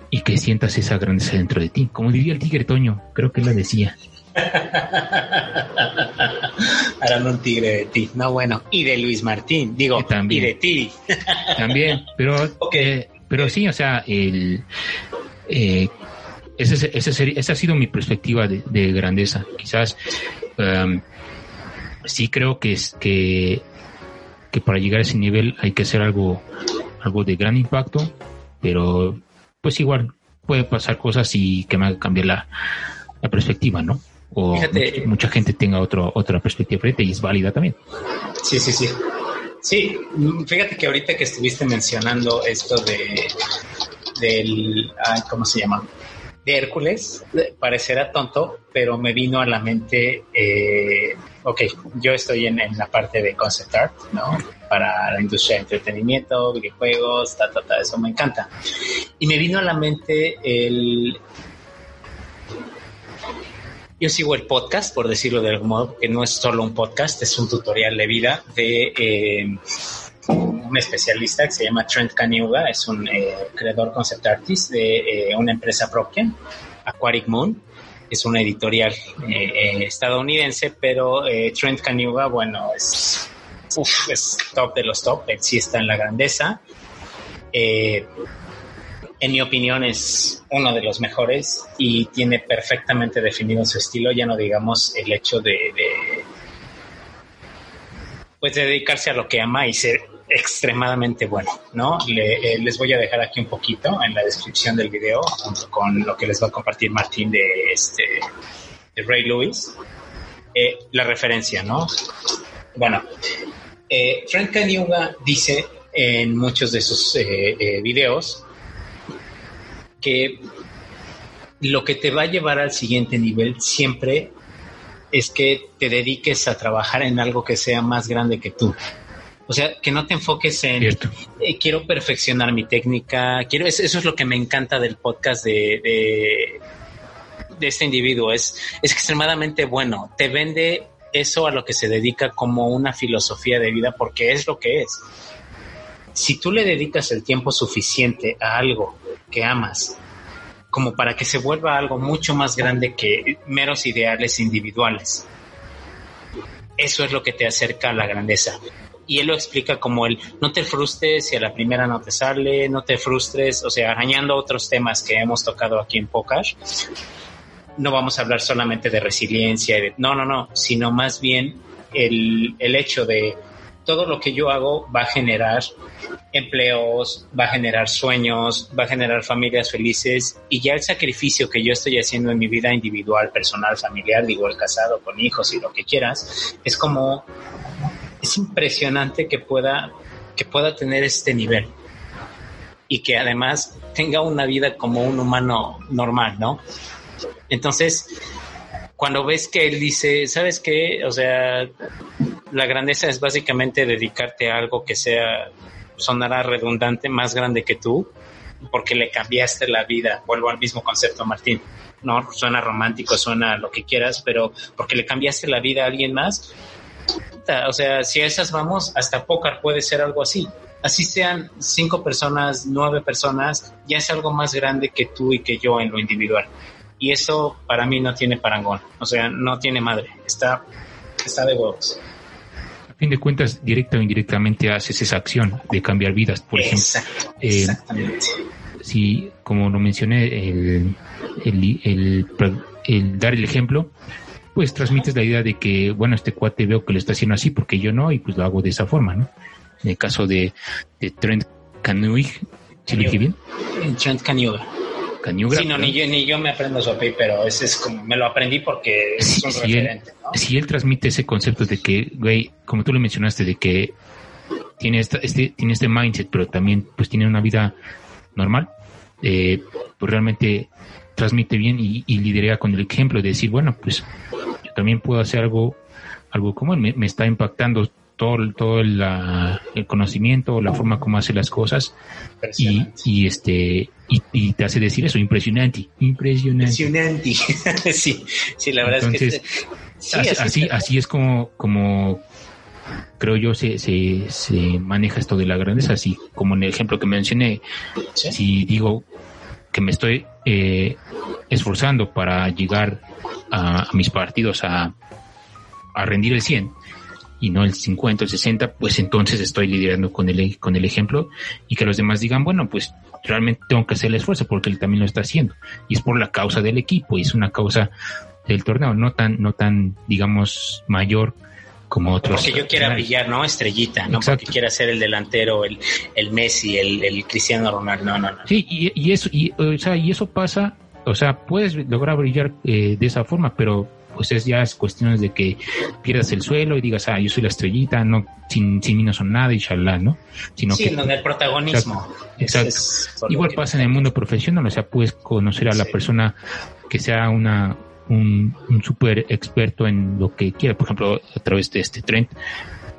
y que sientas esa grandeza dentro de ti. Como diría el tigre Toño, creo que la decía. Harán un tigre de ti. No, bueno. Y de Luis Martín, digo, también, y de ti. también, pero, eh, pero sí, o sea, el, eh, ese, ese, esa ha sido mi perspectiva de, grandeza. Quizás um, sí creo que, es, que, que para llegar a ese nivel hay que hacer algo, algo de gran impacto, pero pues igual puede pasar cosas y que me haga cambiar la, la perspectiva, ¿no? O mucha, gente tenga otro, otra perspectiva frente y es válida también. Sí, sí, sí. Sí, fíjate que ahorita que estuviste mencionando esto de del, ¿cómo se llama? De Hércules, parecerá tonto, pero me vino a la mente, eh, ok, yo estoy en, en, la parte de concept art, ¿no? Para la industria de entretenimiento, videojuegos, ta, ta, ta, eso me encanta. Y me vino a la mente el, yo sigo el podcast, por decirlo de algún modo, que no es solo un podcast, es un tutorial de vida de eh, un especialista que se llama Trent Kaniuga, es un eh, creador concept artist de eh, una empresa propia, Aquatic Moon. Es una editorial estadounidense, pero Trent Kaniuga, bueno, es, es top de los top, él sí está en la grandeza en mi opinión, es uno de los mejores y tiene perfectamente definido su estilo, ya no digamos el hecho de, pues de dedicarse a lo que ama y ser extremadamente bueno, ¿no? Eh, les voy a dejar aquí un poquito en la descripción del video junto con lo que les va a compartir Martín de este de Ray Lewis, eh, la referencia, ¿no? Bueno, eh, Frank Kaniuga dice en muchos de sus eh, videos que lo que te va a llevar al siguiente nivel siempre es que te dediques a trabajar en algo que sea más grande que tú. O sea, que no te enfoques en eh, quiero perfeccionar mi técnica, quiero eso, es lo que me encanta del podcast de, de, de este individuo, es, es extremadamente bueno, te vende eso a lo que se dedica como una filosofía de vida porque es lo que es. Si tú le dedicas el tiempo suficiente a algo que amas, como para que se vuelva algo mucho más grande que meros ideales individuales. Eso es lo que te acerca a la grandeza. Y él lo explica como el no te frustres si a la primera no te sale, no te frustres, o sea, arañando otros temas que hemos tocado aquí en Pokash. No vamos a hablar solamente de resiliencia, no, no, no, sino más bien el, el hecho de todo lo que yo hago va a generar empleos, va a generar sueños, va a generar familias felices y ya el sacrificio que yo estoy haciendo en mi vida individual, personal, familiar, digo el casado, con hijos y lo que quieras, es como, es impresionante que pueda, que pueda tener este nivel y que además tenga una vida como un humano normal, ¿no? Entonces, cuando ves que él dice, ¿sabes qué? O sea, la grandeza es básicamente dedicarte a algo que sea, sonará redundante, más grande que tú, porque le cambiaste la vida. Vuelvo al mismo concepto, Martín. No, suena romántico, suena lo que quieras, pero porque le cambiaste la vida a alguien más. O sea, si a esas vamos, hasta póker puede ser algo así. Así sean cinco personas, nueve personas, ya es algo más grande que tú y que yo en lo individual y eso para mí no tiene parangón, o sea, no tiene madre, está, está de huevos. A fin de cuentas, directa o indirectamente haces esa acción de cambiar vidas, por ejemplo. Eh, exactamente. si, como lo mencioné, el, el, el, dar el ejemplo, pues transmites la idea de que, bueno, este cuate veo que lo está haciendo así porque yo no, y pues lo hago de esa forma, ¿no? En el caso de, de Trent Canuig, ¿sí lo dije bien? Trent Canuga. Sí, no, ni yo, ni yo me aprendo su API, pero ese es como, me lo aprendí porque es un referente, él, Si él transmite ese concepto de que, güey, como tú lo mencionaste, de que tiene, este, tiene este mindset, pero también pues tiene una vida normal, eh, pues realmente transmite bien y, y lidera con el ejemplo de decir, bueno, pues yo también puedo hacer algo, algo como él, me, me está impactando todo, todo el conocimiento, la forma como hace las cosas y, y, este y, te hace decir eso, impresionante, impresionante. Impresionante. sí, sí, la verdad es que así, así, es como, como creo yo se, se, se maneja esto de la grandeza, así como en el ejemplo que mencioné, si digo que me estoy eh, esforzando para llegar a, mis partidos a, a rendir el 100 y no el 50 el 60, pues entonces estoy liderando con el, con el ejemplo y que los demás digan, bueno, pues realmente tengo que hacer el esfuerzo porque él también lo está haciendo y es por la causa del equipo y es una causa del torneo, no tan, no tan, digamos, mayor como otros. Porque yo quiera brillar, ¿no? Estrellita, no porque quiera ser el delantero, el, el Messi, el, el Cristiano Ronaldo, no, no, no. Sí, y, y eso, y, o sea, y eso pasa, o sea, puedes lograr brillar eh, de esa forma, pero pues es ya es cuestiones de que pierdas el suelo y digas, ah, yo soy la estrellita, no, sin, sin mí no son nada, y inshallah, ¿no? Sino sí, que, donde el protagonismo. Exacto. Igual pasa en el mundo profesional, o sea, puedes conocer a la persona que sea una, un, un súper experto en lo que quiera, por ejemplo, a través de este trend,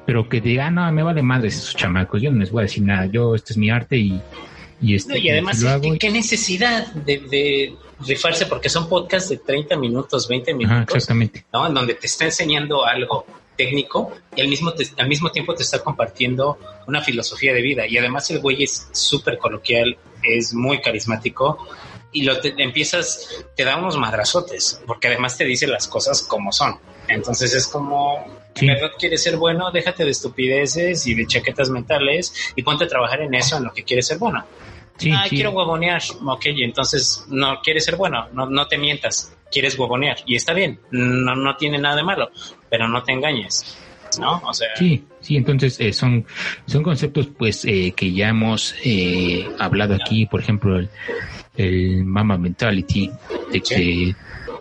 pero que diga, ah, no, me vale madre esos chamacos, yo no les voy a decir nada, yo, este es mi arte y, y, este, y además, ¿qué, necesidad de, rifarse? Porque son podcasts de 30 minutos, 20 minutos. exactamente. ¿no? En donde te está enseñando algo técnico y al mismo, al mismo tiempo te está compartiendo una filosofía de vida. Y además el güey es súper coloquial, es muy carismático y lo te, empiezas, te da unos madrazotes, porque además te dice las cosas como son. Entonces es como, sí. ¿verdad quieres ser bueno? Déjate de estupideces y de chaquetas mentales y ponte a trabajar en eso, en lo que quieres ser bueno. Sí, ah, quiero huevonear. Ok, entonces no quieres ser bueno, no, no te mientas, quieres huevonear y está bien, no, no tiene nada de malo, pero no te engañes. ¿no? O sea... Sí, sí, entonces eh, son, son conceptos pues eh, que ya hemos eh, hablado aquí, por ejemplo, el, el Mama Mentality de que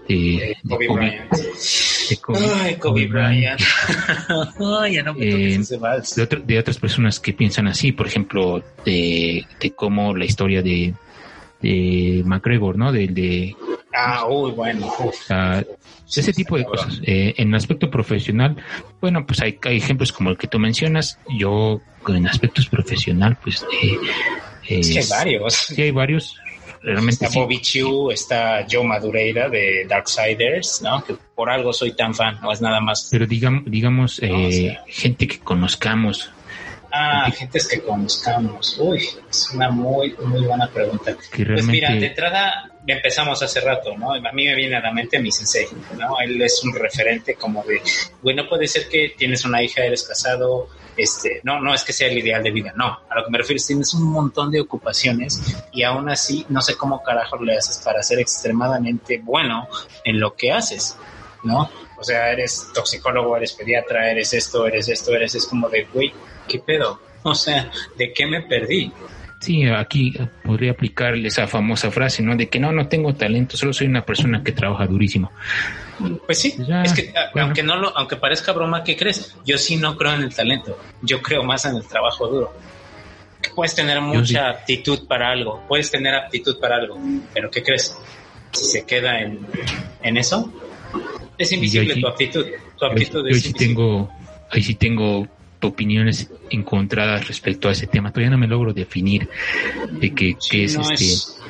de, Kobe, Bryant. De Kobe, Ay, Kobe, Bryant. Ay, no me eh, de, otro, de, otras personas que piensan así, por ejemplo, de, de cómo la historia de, de McGregor, ¿no? De, de ah, uy, bueno. ese tipo de cosas. Eh, en aspecto profesional, bueno, pues hay, hay, ejemplos como el que tú mencionas. Yo, en aspectos profesional, pues... Eh, es que hay varios. Sí, hay varios está Bobby Chu, está Joe Madureira de Darksiders, ¿no? Que por algo soy tan fan, no es nada más. Pero digamos, digamos eh, gente que conozcamos. Ah, gentes que conozcamos. Uy, es una muy, muy buena pregunta. Pues mira, de entrada empezamos hace rato, ¿no? A mí me viene a la mente mi sensei, ¿no? Él es un referente como de, bueno, puede ser que tienes una hija, eres casado, este, no, no es que sea el ideal de vida, no. A lo que me refiero es tienes un montón de ocupaciones y aún así no sé cómo carajo le haces para ser extremadamente bueno en lo que haces, ¿no? O sea, eres toxicólogo, eres pediatra, eres esto, eres esto, eres es como de, güey, ¿qué pedo? O sea, ¿de qué me perdí? Sí, aquí podría aplicarle esa famosa frase, ¿no? De que no, no tengo talento, solo soy una persona que trabaja durísimo. Pues sí, es que aunque no lo, aunque parezca broma, ¿qué crees? Yo sí no creo en el talento, yo creo más en el trabajo duro. Puedes tener mucha aptitud para algo, puedes tener aptitud para algo, pero ¿qué crees? Si se queda en, en eso, es invisible tu aptitud. Tu aptitud yo, sí tengo, ahí sí tengo opiniones encontradas respecto a ese tema. Todavía no me logro definir de qué, es este,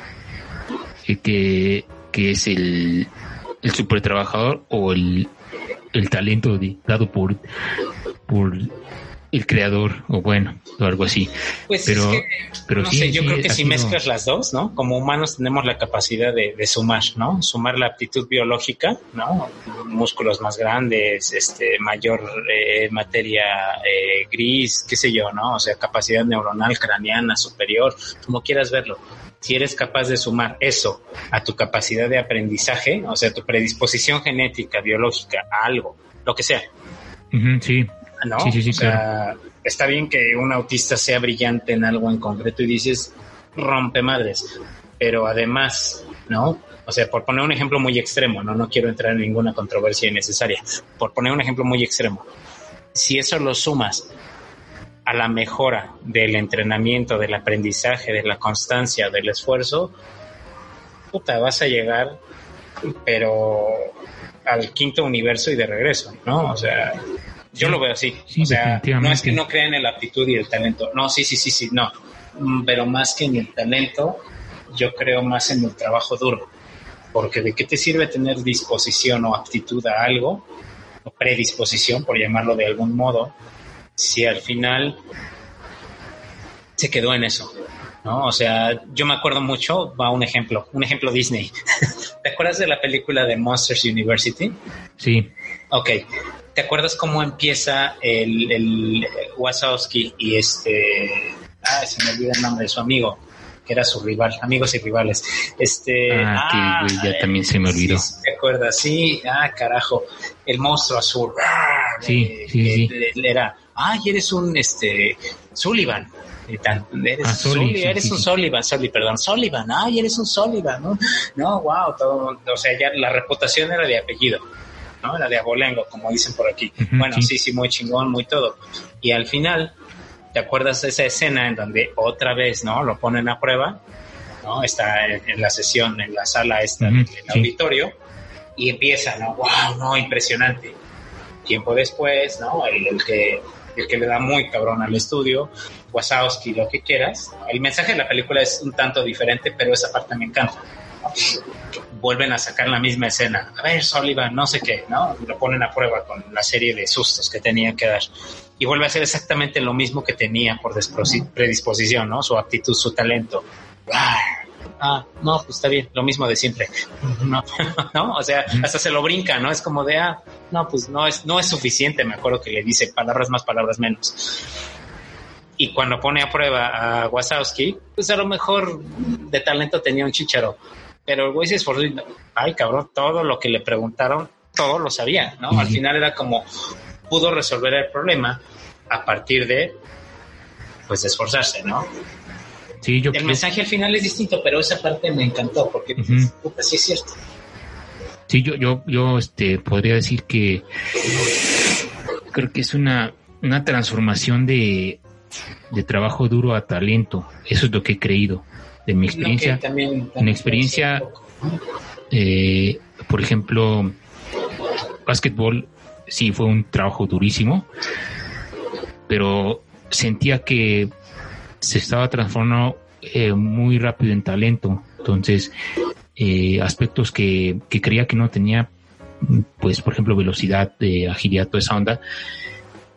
Que, que es el, el super trabajador o el, el talento dado por, por el creador o bueno o algo así. Pues pero pero no sé yo creo que si mezclas las dos no como humanos tenemos la capacidad de, sumar no sumar la aptitud biológica no músculos más grandes este mayor eh, materia eh, gris qué sé yo no o sea capacidad neuronal craneana superior como quieras verlo. Si eres capaz de sumar eso a tu capacidad de aprendizaje, o sea, tu predisposición genética, biológica, a algo, lo que sea. sí. ¿No? Sí, sí, sí, o sea, está bien que un autista sea brillante en algo en concreto y dices, rompe madres, pero además, ¿no? O sea, por poner un ejemplo muy extremo, no, no quiero entrar en ninguna controversia innecesaria, por poner un ejemplo muy extremo, si eso lo sumas a la mejora del entrenamiento, del aprendizaje, de la constancia, del esfuerzo, puta, vas a llegar, pero al quinto universo y de regreso, ¿no? O sea, yo lo veo así. o sea, no es que no crea en la aptitud y el talento. No, sí, sí, sí, sí, no. Mm, pero más que en el talento, yo creo más en el trabajo duro. Porque de qué te sirve tener disposición o aptitud a algo, o predisposición, por llamarlo de algún modo, si al final se quedó en eso, ¿no? O sea, yo me acuerdo mucho, va un ejemplo, un ejemplo Disney. ¿Te acuerdas de la película de Monsters University? Sí. Ok. ¿Te acuerdas cómo empieza el, el Wazowski y este... Ah, se me olvida el nombre de su amigo que era su rival, amigos y rivales. Este, ah, que ya también se me olvidó. ¿Te acuerdas? Sí, ah, carajo, el monstruo azul. Ah, sí, sí, sí. Era, ay, eres un, este, Sullivan. Eres, ah, eres un Sullivan, Sullivan, perdón, Sullivan, ay, eres un Sullivan, ¿no? No, wow, todo, o sea, ya la reputación era de apellido, ¿no? Era de abolengo, como dicen por aquí. bueno, sí, sí, muy chingón, muy todo. Y al final, ¿Te acuerdas de esa escena en donde otra vez, ¿no? Lo ponen a prueba, ¿no? Está en, la sesión, en la sala esta del auditorio y empieza, ¿no? ¡Wow! No, impresionante. Tiempo después, ¿no? El, que el que le da muy cabrón al estudio, Wazowski, lo que quieras. El mensaje de la película es un tanto diferente, pero esa parte me encanta. Vuelven a sacar la misma escena. A ver, Sullivan, no sé qué, ¿no? Lo ponen a prueba con la serie de sustos que tenía que dar y vuelve a hacer exactamente lo mismo que tenía por predisposición, ¿no? Su actitud, su talento. Ah, no, pues está bien, lo mismo de siempre. No, no, o sea, hasta se lo brinca, ¿no? Es como de, ah, no, pues no es, no es suficiente, me acuerdo que le dice palabras más, palabras menos. Y cuando pone a prueba a Wazowski, pues a lo mejor de talento tenía un chicharo. Pero el güey se esforzó ay cabrón, todo lo que le preguntaron, todo lo sabía, ¿no? Al final era como, pudo resolver el problema a partir de, pues, esforzarse, ¿no? Sí, yo el mensaje al final es distinto, pero esa parte me encantó porque sí es cierto. Sí, yo, yo, yo este, podría decir que creo que es una, una transformación de, de trabajo duro a talento. Eso es lo que he creído de mi experiencia. También, mi experiencia, eh, por ejemplo, básquetbol sí fue un trabajo durísimo, pero sentía que se estaba transformando eh, muy rápido en talento. Entonces, eh, aspectos que, que, creía que no tenía, pues por ejemplo velocidad, de agilidad, toda esa onda,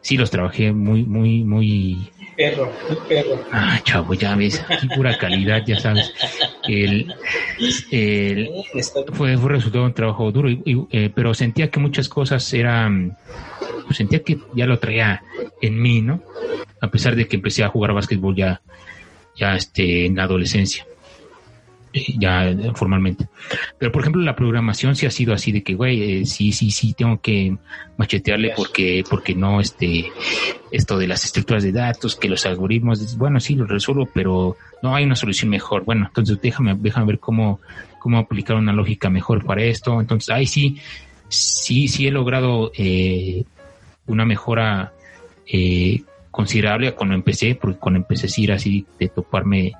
sí los trabajé muy, muy, muy... Perro, perro. Ah, chavo, ya ves, aquí pura calidad, ya sabes. El, el, fue, fue resultado de un trabajo duro, eh, pero sentía que muchas cosas eran, pues sentía que ya lo traía en mí, ¿no? A pesar de que empecé a jugar básquetbol ya, ya este, en la adolescencia ya formalmente. Pero por ejemplo la programación sí ha sido así de que, güey, eh, sí, sí, sí, tengo que machetearle porque, porque no, este, esto de las estructuras de datos, que los algoritmos, bueno, sí, lo resuelvo, pero no hay una solución mejor. Bueno, entonces déjame, déjame ver cómo, cómo aplicar una lógica mejor para esto. Entonces, ahí sí, sí, sí he logrado eh, una mejora eh, considerable cuando empecé, porque cuando empecé a ir así de toparme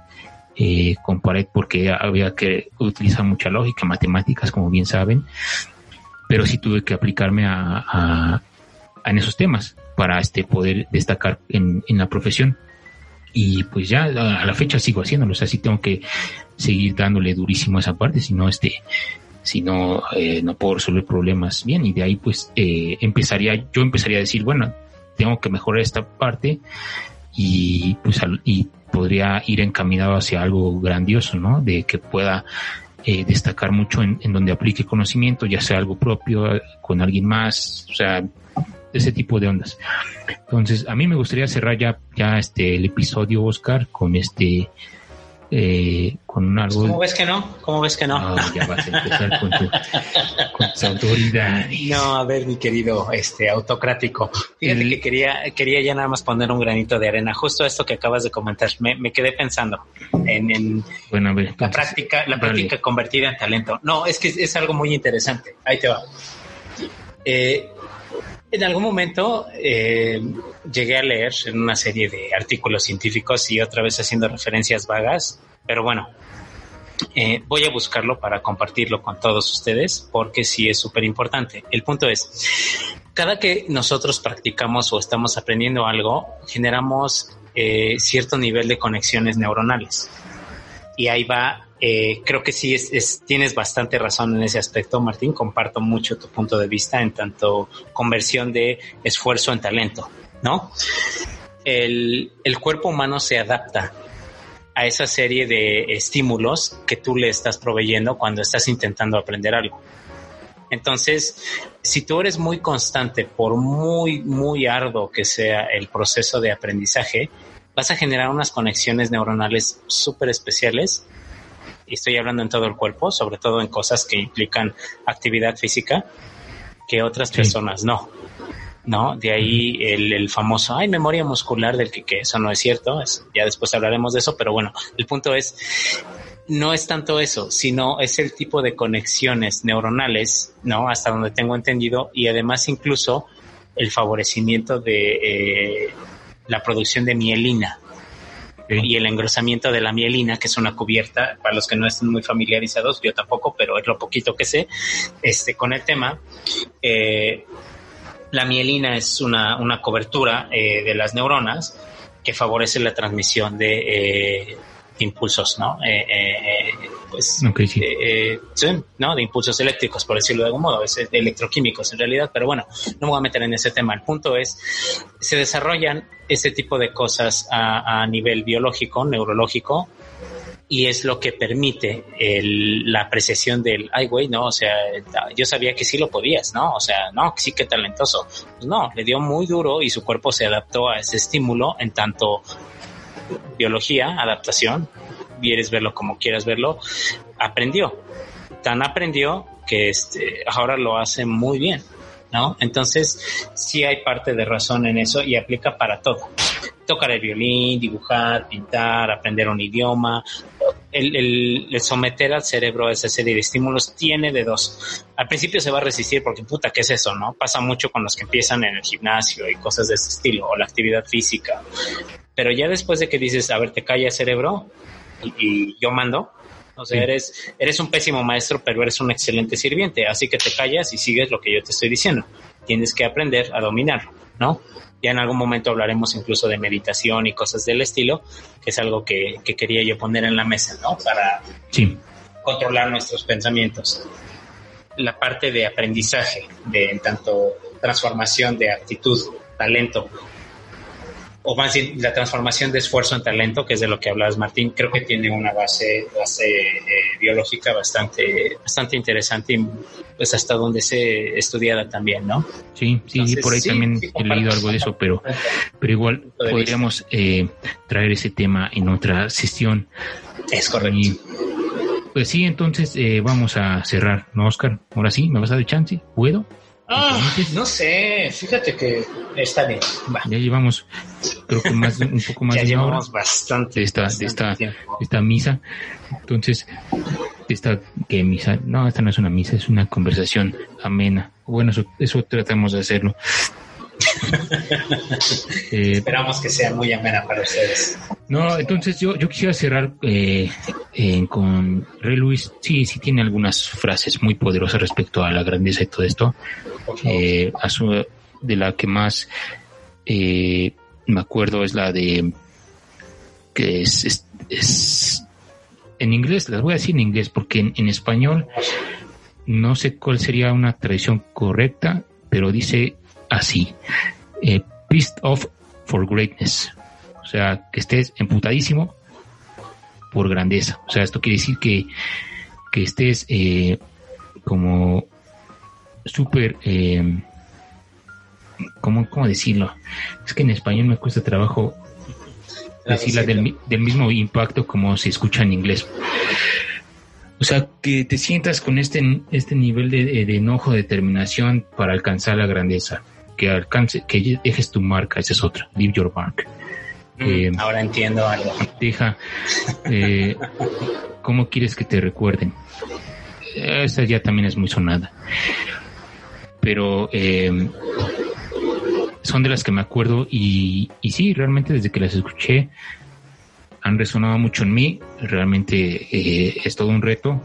eh, con pared porque había que utilizar mucha lógica, matemáticas, como bien saben, pero sí tuve que aplicarme a, en esos temas para este poder destacar en, la profesión. Y pues ya a la fecha sigo haciéndolo, o sea, sí tengo que seguir dándole durísimo a esa parte, si no, este, si no, eh, no puedo resolver problemas bien. Y de ahí, pues, eh, empezaría, yo empezaría a decir, bueno, tengo que mejorar esta parte y pues y podría ir encaminado hacia algo grandioso, ¿no? De que pueda eh, destacar mucho en, donde aplique conocimiento, ya sea algo propio, con alguien más, o sea, ese tipo de ondas. Entonces, a mí me gustaría cerrar ya, ya este, el episodio, Oscar, con este, eh, con algo. ¿Cómo ves que no? ¿Cómo ves que no? no ya vas a empezar con tu, autoridad. No, a ver, mi querido este autocrático. Fíjate que quería, quería ya nada más poner un granito de arena. Justo esto que acabas de comentar. Me, me quedé pensando en, en bueno, ver, la práctica, la práctica convertida en talento. No, es que es algo muy interesante. Ahí te va. Eh, en algún momento eh, llegué a leer en una serie de artículos científicos y otra vez haciendo referencias vagas, pero bueno, eh, voy a buscarlo para compartirlo con todos ustedes porque sí es súper importante. El punto es, cada que nosotros practicamos o estamos aprendiendo algo, generamos eh, cierto nivel de conexiones neuronales. Y ahí va eh, creo que sí es, tienes bastante razón en ese aspecto, Martín. Comparto mucho tu punto de vista en tanto conversión de esfuerzo en talento, ¿no? El, cuerpo humano se adapta a esa serie de estímulos que tú le estás proveyendo cuando estás intentando aprender algo. Entonces, si tú eres muy constante, por muy, muy arduo que sea el proceso de aprendizaje, vas a generar unas conexiones neuronales súper especiales. Y estoy hablando en todo el cuerpo, sobre todo en cosas que implican actividad física, que otras personas no. ¿no? De ahí el, famoso, ay, memoria muscular del que, que eso no es cierto, ya después hablaremos de eso, pero bueno, el punto es, no es tanto eso, sino es el tipo de conexiones neuronales, ¿no? Hasta donde tengo entendido, y además incluso el favorecimiento de eh, la producción de mielina. Y el engrosamiento de la mielina, que es una cubierta, para los que no estén muy familiarizados, yo tampoco, pero es lo poquito que sé, este, con el tema, eh, la mielina es una, una cobertura eh, de las neuronas que favorece la transmisión de impulsos, ¿no? Eh, eh, eh pues. ¿no? De impulsos eléctricos, por decirlo de algún modo, es electroquímicos en realidad, pero bueno, no me voy a meter en ese tema. El punto es, se desarrollan ese tipo de cosas a, a nivel biológico, neurológico, y es lo que permite el, la apreciación del, ay, güey, no, o sea, yo sabía que sí lo podías, ¿no? O sea, no, sí que talentoso. Pues no, le dio muy duro y su cuerpo se adaptó a ese estímulo en tanto biología, adaptación, quieres verlo como quieras verlo, aprendió. Tan aprendió que este, ahora lo hace muy bien, ¿no? Entonces, sí hay parte de razón en eso y aplica para todo. Tocar el violín, dibujar, pintar, aprender un idioma. El, el, someter al cerebro a esa serie de estímulos tiene de dos. Al principio se va a resistir porque puta, ¿qué es eso? ¿No? Pasa mucho con los que empiezan en el gimnasio y cosas de ese estilo, o la actividad física. Pero ya después de que dices, a ver, te calla cerebro y, yo mando, o sea, eres, eres un pésimo maestro, pero eres un excelente sirviente. Así que te callas y sigues lo que yo te estoy diciendo. Tienes que aprender a dominarlo, ¿no? Ya en algún momento hablaremos incluso de meditación y cosas del estilo, que es algo que, que quería yo poner en la mesa, ¿no? Para controlar nuestros pensamientos. La parte de aprendizaje, de en tanto transformación de actitud, talento o más bien la transformación de esfuerzo en talento, que es de lo que hablabas, Martín, creo que tiene una base, base eh, biológica bastante, bastante interesante y pues hasta donde se estudiada también, ¿no? Sí, sí, por ahí también he leído algo de eso, pero, pero igual podríamos eh, traer ese tema en otra sesión. Es correcto. pues sí, entonces eh, vamos a cerrar, ¿no, Oscar? Ahora sí, ¿me vas a dar chance? ¿Puedo? Ah, no sé, fíjate que está bien. Ya llevamos, creo que más, un poco más ya de una bastante de esta, de esta, esta misa. Entonces, esta que misa, no, esta no es una misa, es una conversación amena. Bueno, eso, eso tratamos de hacerlo. Eh, Esperamos que sea muy amena para ustedes. No, entonces yo, yo quisiera cerrar eh, con Rey Luis. Sí, sí tiene algunas frases muy poderosas respecto a la grandeza y todo esto. Eh, de la que más me acuerdo es la de que es, es, en inglés, las voy a decir en inglés porque en, en español no sé cuál sería una tradición correcta, pero dice así, eh, pissed off for greatness. O sea, que estés emputadísimo por grandeza. O sea, esto quiere decir que, que estés eh, como súper... Eh, ¿cómo, decirlo? Es que en español me cuesta trabajo decirla del, del, mismo impacto como se escucha en inglés. O sea, que te sientas con este, este nivel de, de enojo, determinación para alcanzar la grandeza que alcance, que dejes tu marca, esa es otra, leave your mark. Mm, eh, ahora entiendo algo. Deja, eh, ¿cómo quieres que te recuerden? Esa ya también es muy sonada. Pero eh, son de las que me acuerdo y, y sí, realmente desde que las escuché han resonado mucho en mí. Realmente es todo un reto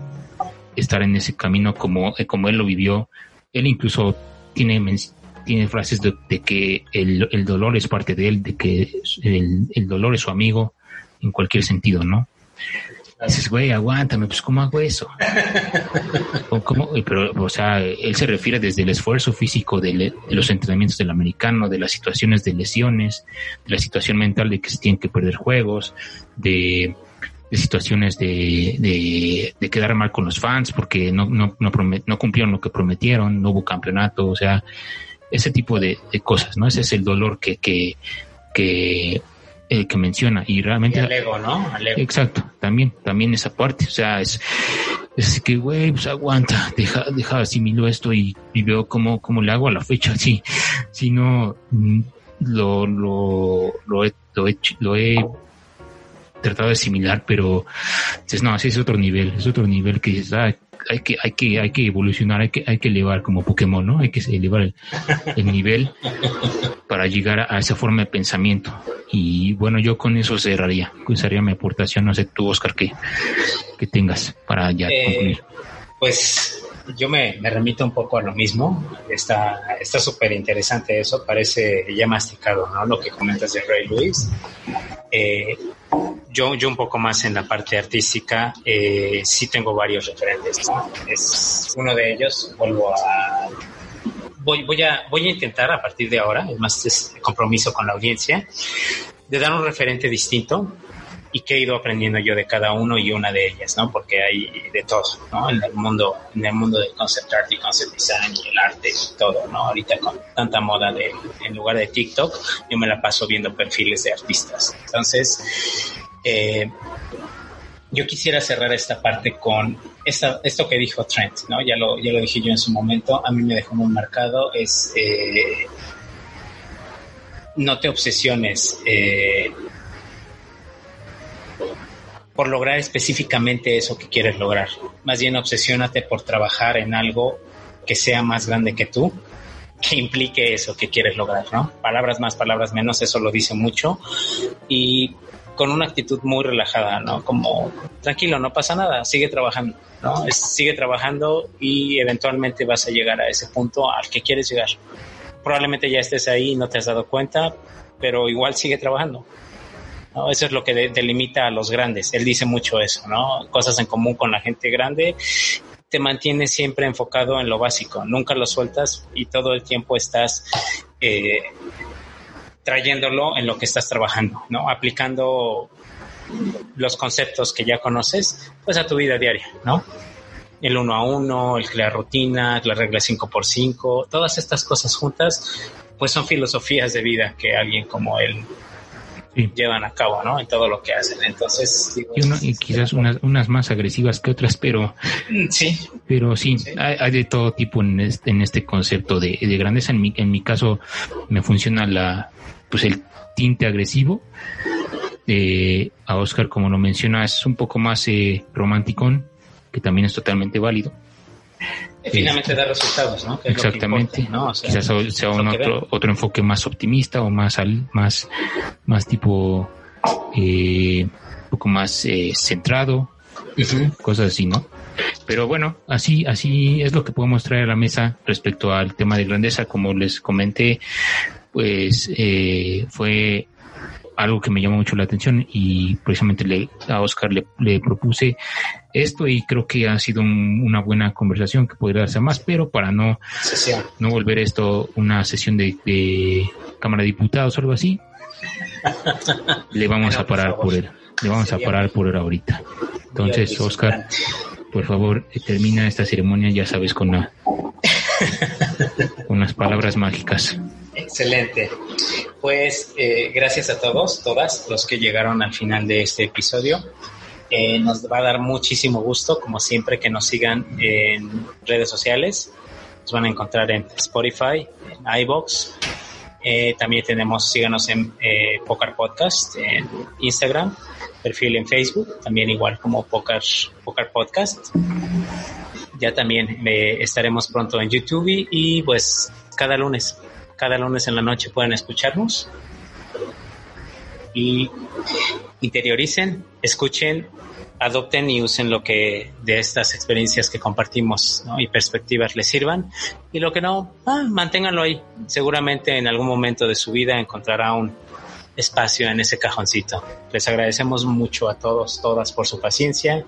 estar en ese camino como, como él lo vivió. Él incluso tiene tiene frases de, que el, el, dolor es parte de él, de que el, el dolor es su amigo, en cualquier sentido, ¿no? dices, güey, aguántame, pues ¿cómo hago eso? o, ¿cómo? Pero, o sea, él se refiere desde el esfuerzo físico de, de, los entrenamientos del americano, de las situaciones de lesiones, de la situación mental de que se tienen que perder juegos, de situaciones de, de, quedar mal con los fans porque no, no, no, no cumplieron lo que prometieron, no hubo campeonato, o sea, ese tipo de, cosas, ¿no? Ese es el dolor que, que, que, eh, que menciona y realmente... al ego, ¿no? Exacto, también, también esa parte, o sea, es, es que, güey, pues aguanta, deja, deja asimilo esto y, y veo cómo, cómo le hago a la fecha, si, si no, mm, lo, lo, lo, he, lo, he, lo he tratado de asimilar, pero dices, no, así es otro nivel, es otro nivel que dices, ah, hay que, hay que, hay que evolucionar, hay que, hay que elevar como Pokémon, ¿no? Hay que elevar el, nivel para llegar a, esa forma de pensamiento. Y bueno, yo con eso cerraría, sería mi aportación, no sé tú, Oscar, que, que tengas para ya eh, concluir. Pues yo me, me, remito un poco a lo mismo. Está súper interesante eso. Parece ya masticado, ¿no? Lo que comentas de Ray Lewis. Eh, yo, yo un poco más en la parte artística, eh, sí tengo varios referentes. Es uno de ellos. Vuelvo a voy, voy, a, voy a intentar a partir de ahora, es más es compromiso con la audiencia, de dar un referente distinto y qué he ido aprendiendo yo de cada uno y una de ellas, ¿no? Porque hay de todo, ¿no? En el mundo, en el mundo del concept art y concept design y el arte y todo, ¿no? Ahorita con tanta moda de, en lugar de TikTok, yo me la paso viendo perfiles de artistas. Entonces, eh, yo quisiera cerrar esta parte con esto que dijo Trent, ¿no? Ya lo, ya lo dije yo en su momento, a mí me dejó muy marcado, es eh, no te obsesiones. Eh, por lograr específicamente eso que quieres lograr. Más bien obsesiónate por trabajar en algo que sea más grande que tú, que implique eso que quieres lograr, ¿no? Palabras más, palabras menos, eso lo dice mucho. Y con una actitud muy relajada, ¿no? Como, tranquilo, no pasa nada, sigue trabajando, ¿no? sigue trabajando y eventualmente vas a llegar a ese punto al que quieres llegar. Probablemente ya estés ahí y no te has dado cuenta, pero igual sigue trabajando. Eso es lo que delimita a los grandes. Él dice mucho eso, ¿no? Cosas en común con la gente grande. Te mantienes siempre enfocado en lo básico, nunca lo sueltas y todo el tiempo estás eh, trayéndolo en lo que estás trabajando, ¿no? Aplicando los conceptos que ya conoces, pues a tu vida diaria, ¿no? El uno a uno, el la rutina, la regla 5x5, todas estas cosas juntas, pues son filosofías de vida que alguien como él llevan a cabo, ¿no? En todo lo que hacen. Entonces, y, quizás unas, unas más agresivas que otras, pero mm, sí, pero sí, Hay, de todo tipo en este, en este concepto de, de, grandeza. En mi, en mi caso, me funciona la, pues el tinte agresivo. Eh, a Oscar, como lo menciona, es un poco más eh, romanticón, que también es totalmente válido finalmente da resultados, ¿no? exactamente. Quizás sea un otro, otro enfoque más optimista o más al, más, más tipo eh, un poco más eh, centrado, cosas así, ¿no? Pero bueno, así, así es lo que podemos traer a la mesa respecto al tema de grandeza. Como les comenté, pues eh, fue algo que me llamó mucho la atención y precisamente le, a Oscar le, le propuse esto y creo que ha sido una buena conversación que podría darse más, pero para no, no volver esto una sesión de, Cámara de Diputados o algo así, le vamos a parar por, él, le vamos a parar por él ahorita. Entonces, Oscar, por favor, eh, termina esta ceremonia, ya sabes, con, la, con las palabras mágicas. Excelente. Pues eh, gracias a todos, todas los que llegaron al final de este episodio. Eh, nos va a dar muchísimo gusto, como siempre, que nos sigan en redes sociales. Nos van a encontrar en Spotify, en iBox. Eh, también tenemos, síganos en eh, Poker Podcast, en Instagram, perfil en Facebook, también igual como Poker, Poker Podcast. Ya también estaremos pronto en YouTube y pues cada lunes, cada lunes en la noche pueden escucharnos y interioricen, escuchen, adopten y usen lo que de estas experiencias que compartimos y perspectivas les sirvan. Y lo que no, ah, manténganlo ahí. Seguramente en algún momento de su vida encontrará un espacio en ese cajoncito. Les agradecemos mucho a todos, todas por su paciencia,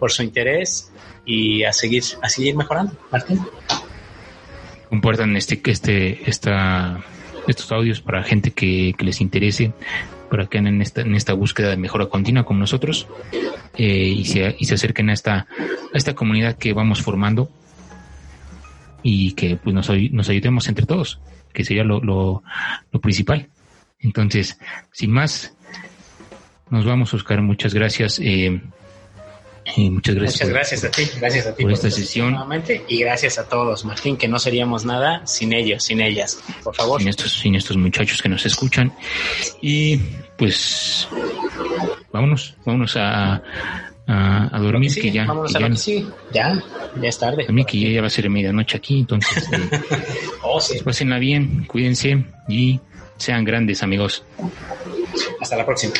por su interés y a seguir, a seguir mejorando. Martín. Compartan este, este, esta estos audios para gente que, les interese, para que anden en esta, en esta búsqueda de mejora continua como nosotros eh, y, se, y se acerquen a esta, a esta comunidad que vamos formando y que pues nos, nos ayudemos entre todos, que sería lo, lo, lo principal. Entonces, sin más, nos vamos, Oscar. Muchas gracias. Eh, muchas gracias. Muchas gracias a ti, gracias a ti por, esta sesión. Y gracias a todos, Martín, que no seríamos nada sin ellos, sin ellas. Por favor. Sin estos, sin estos muchachos que nos escuchan. Y pues vámonos, vámonos a, a, dormir, que, ya. ya, ya, ya es tarde. A mí que ya, va a ser medianoche aquí, entonces. Eh, oh, sí. Pues pásenla bien, cuídense y sean grandes amigos. Hasta la próxima.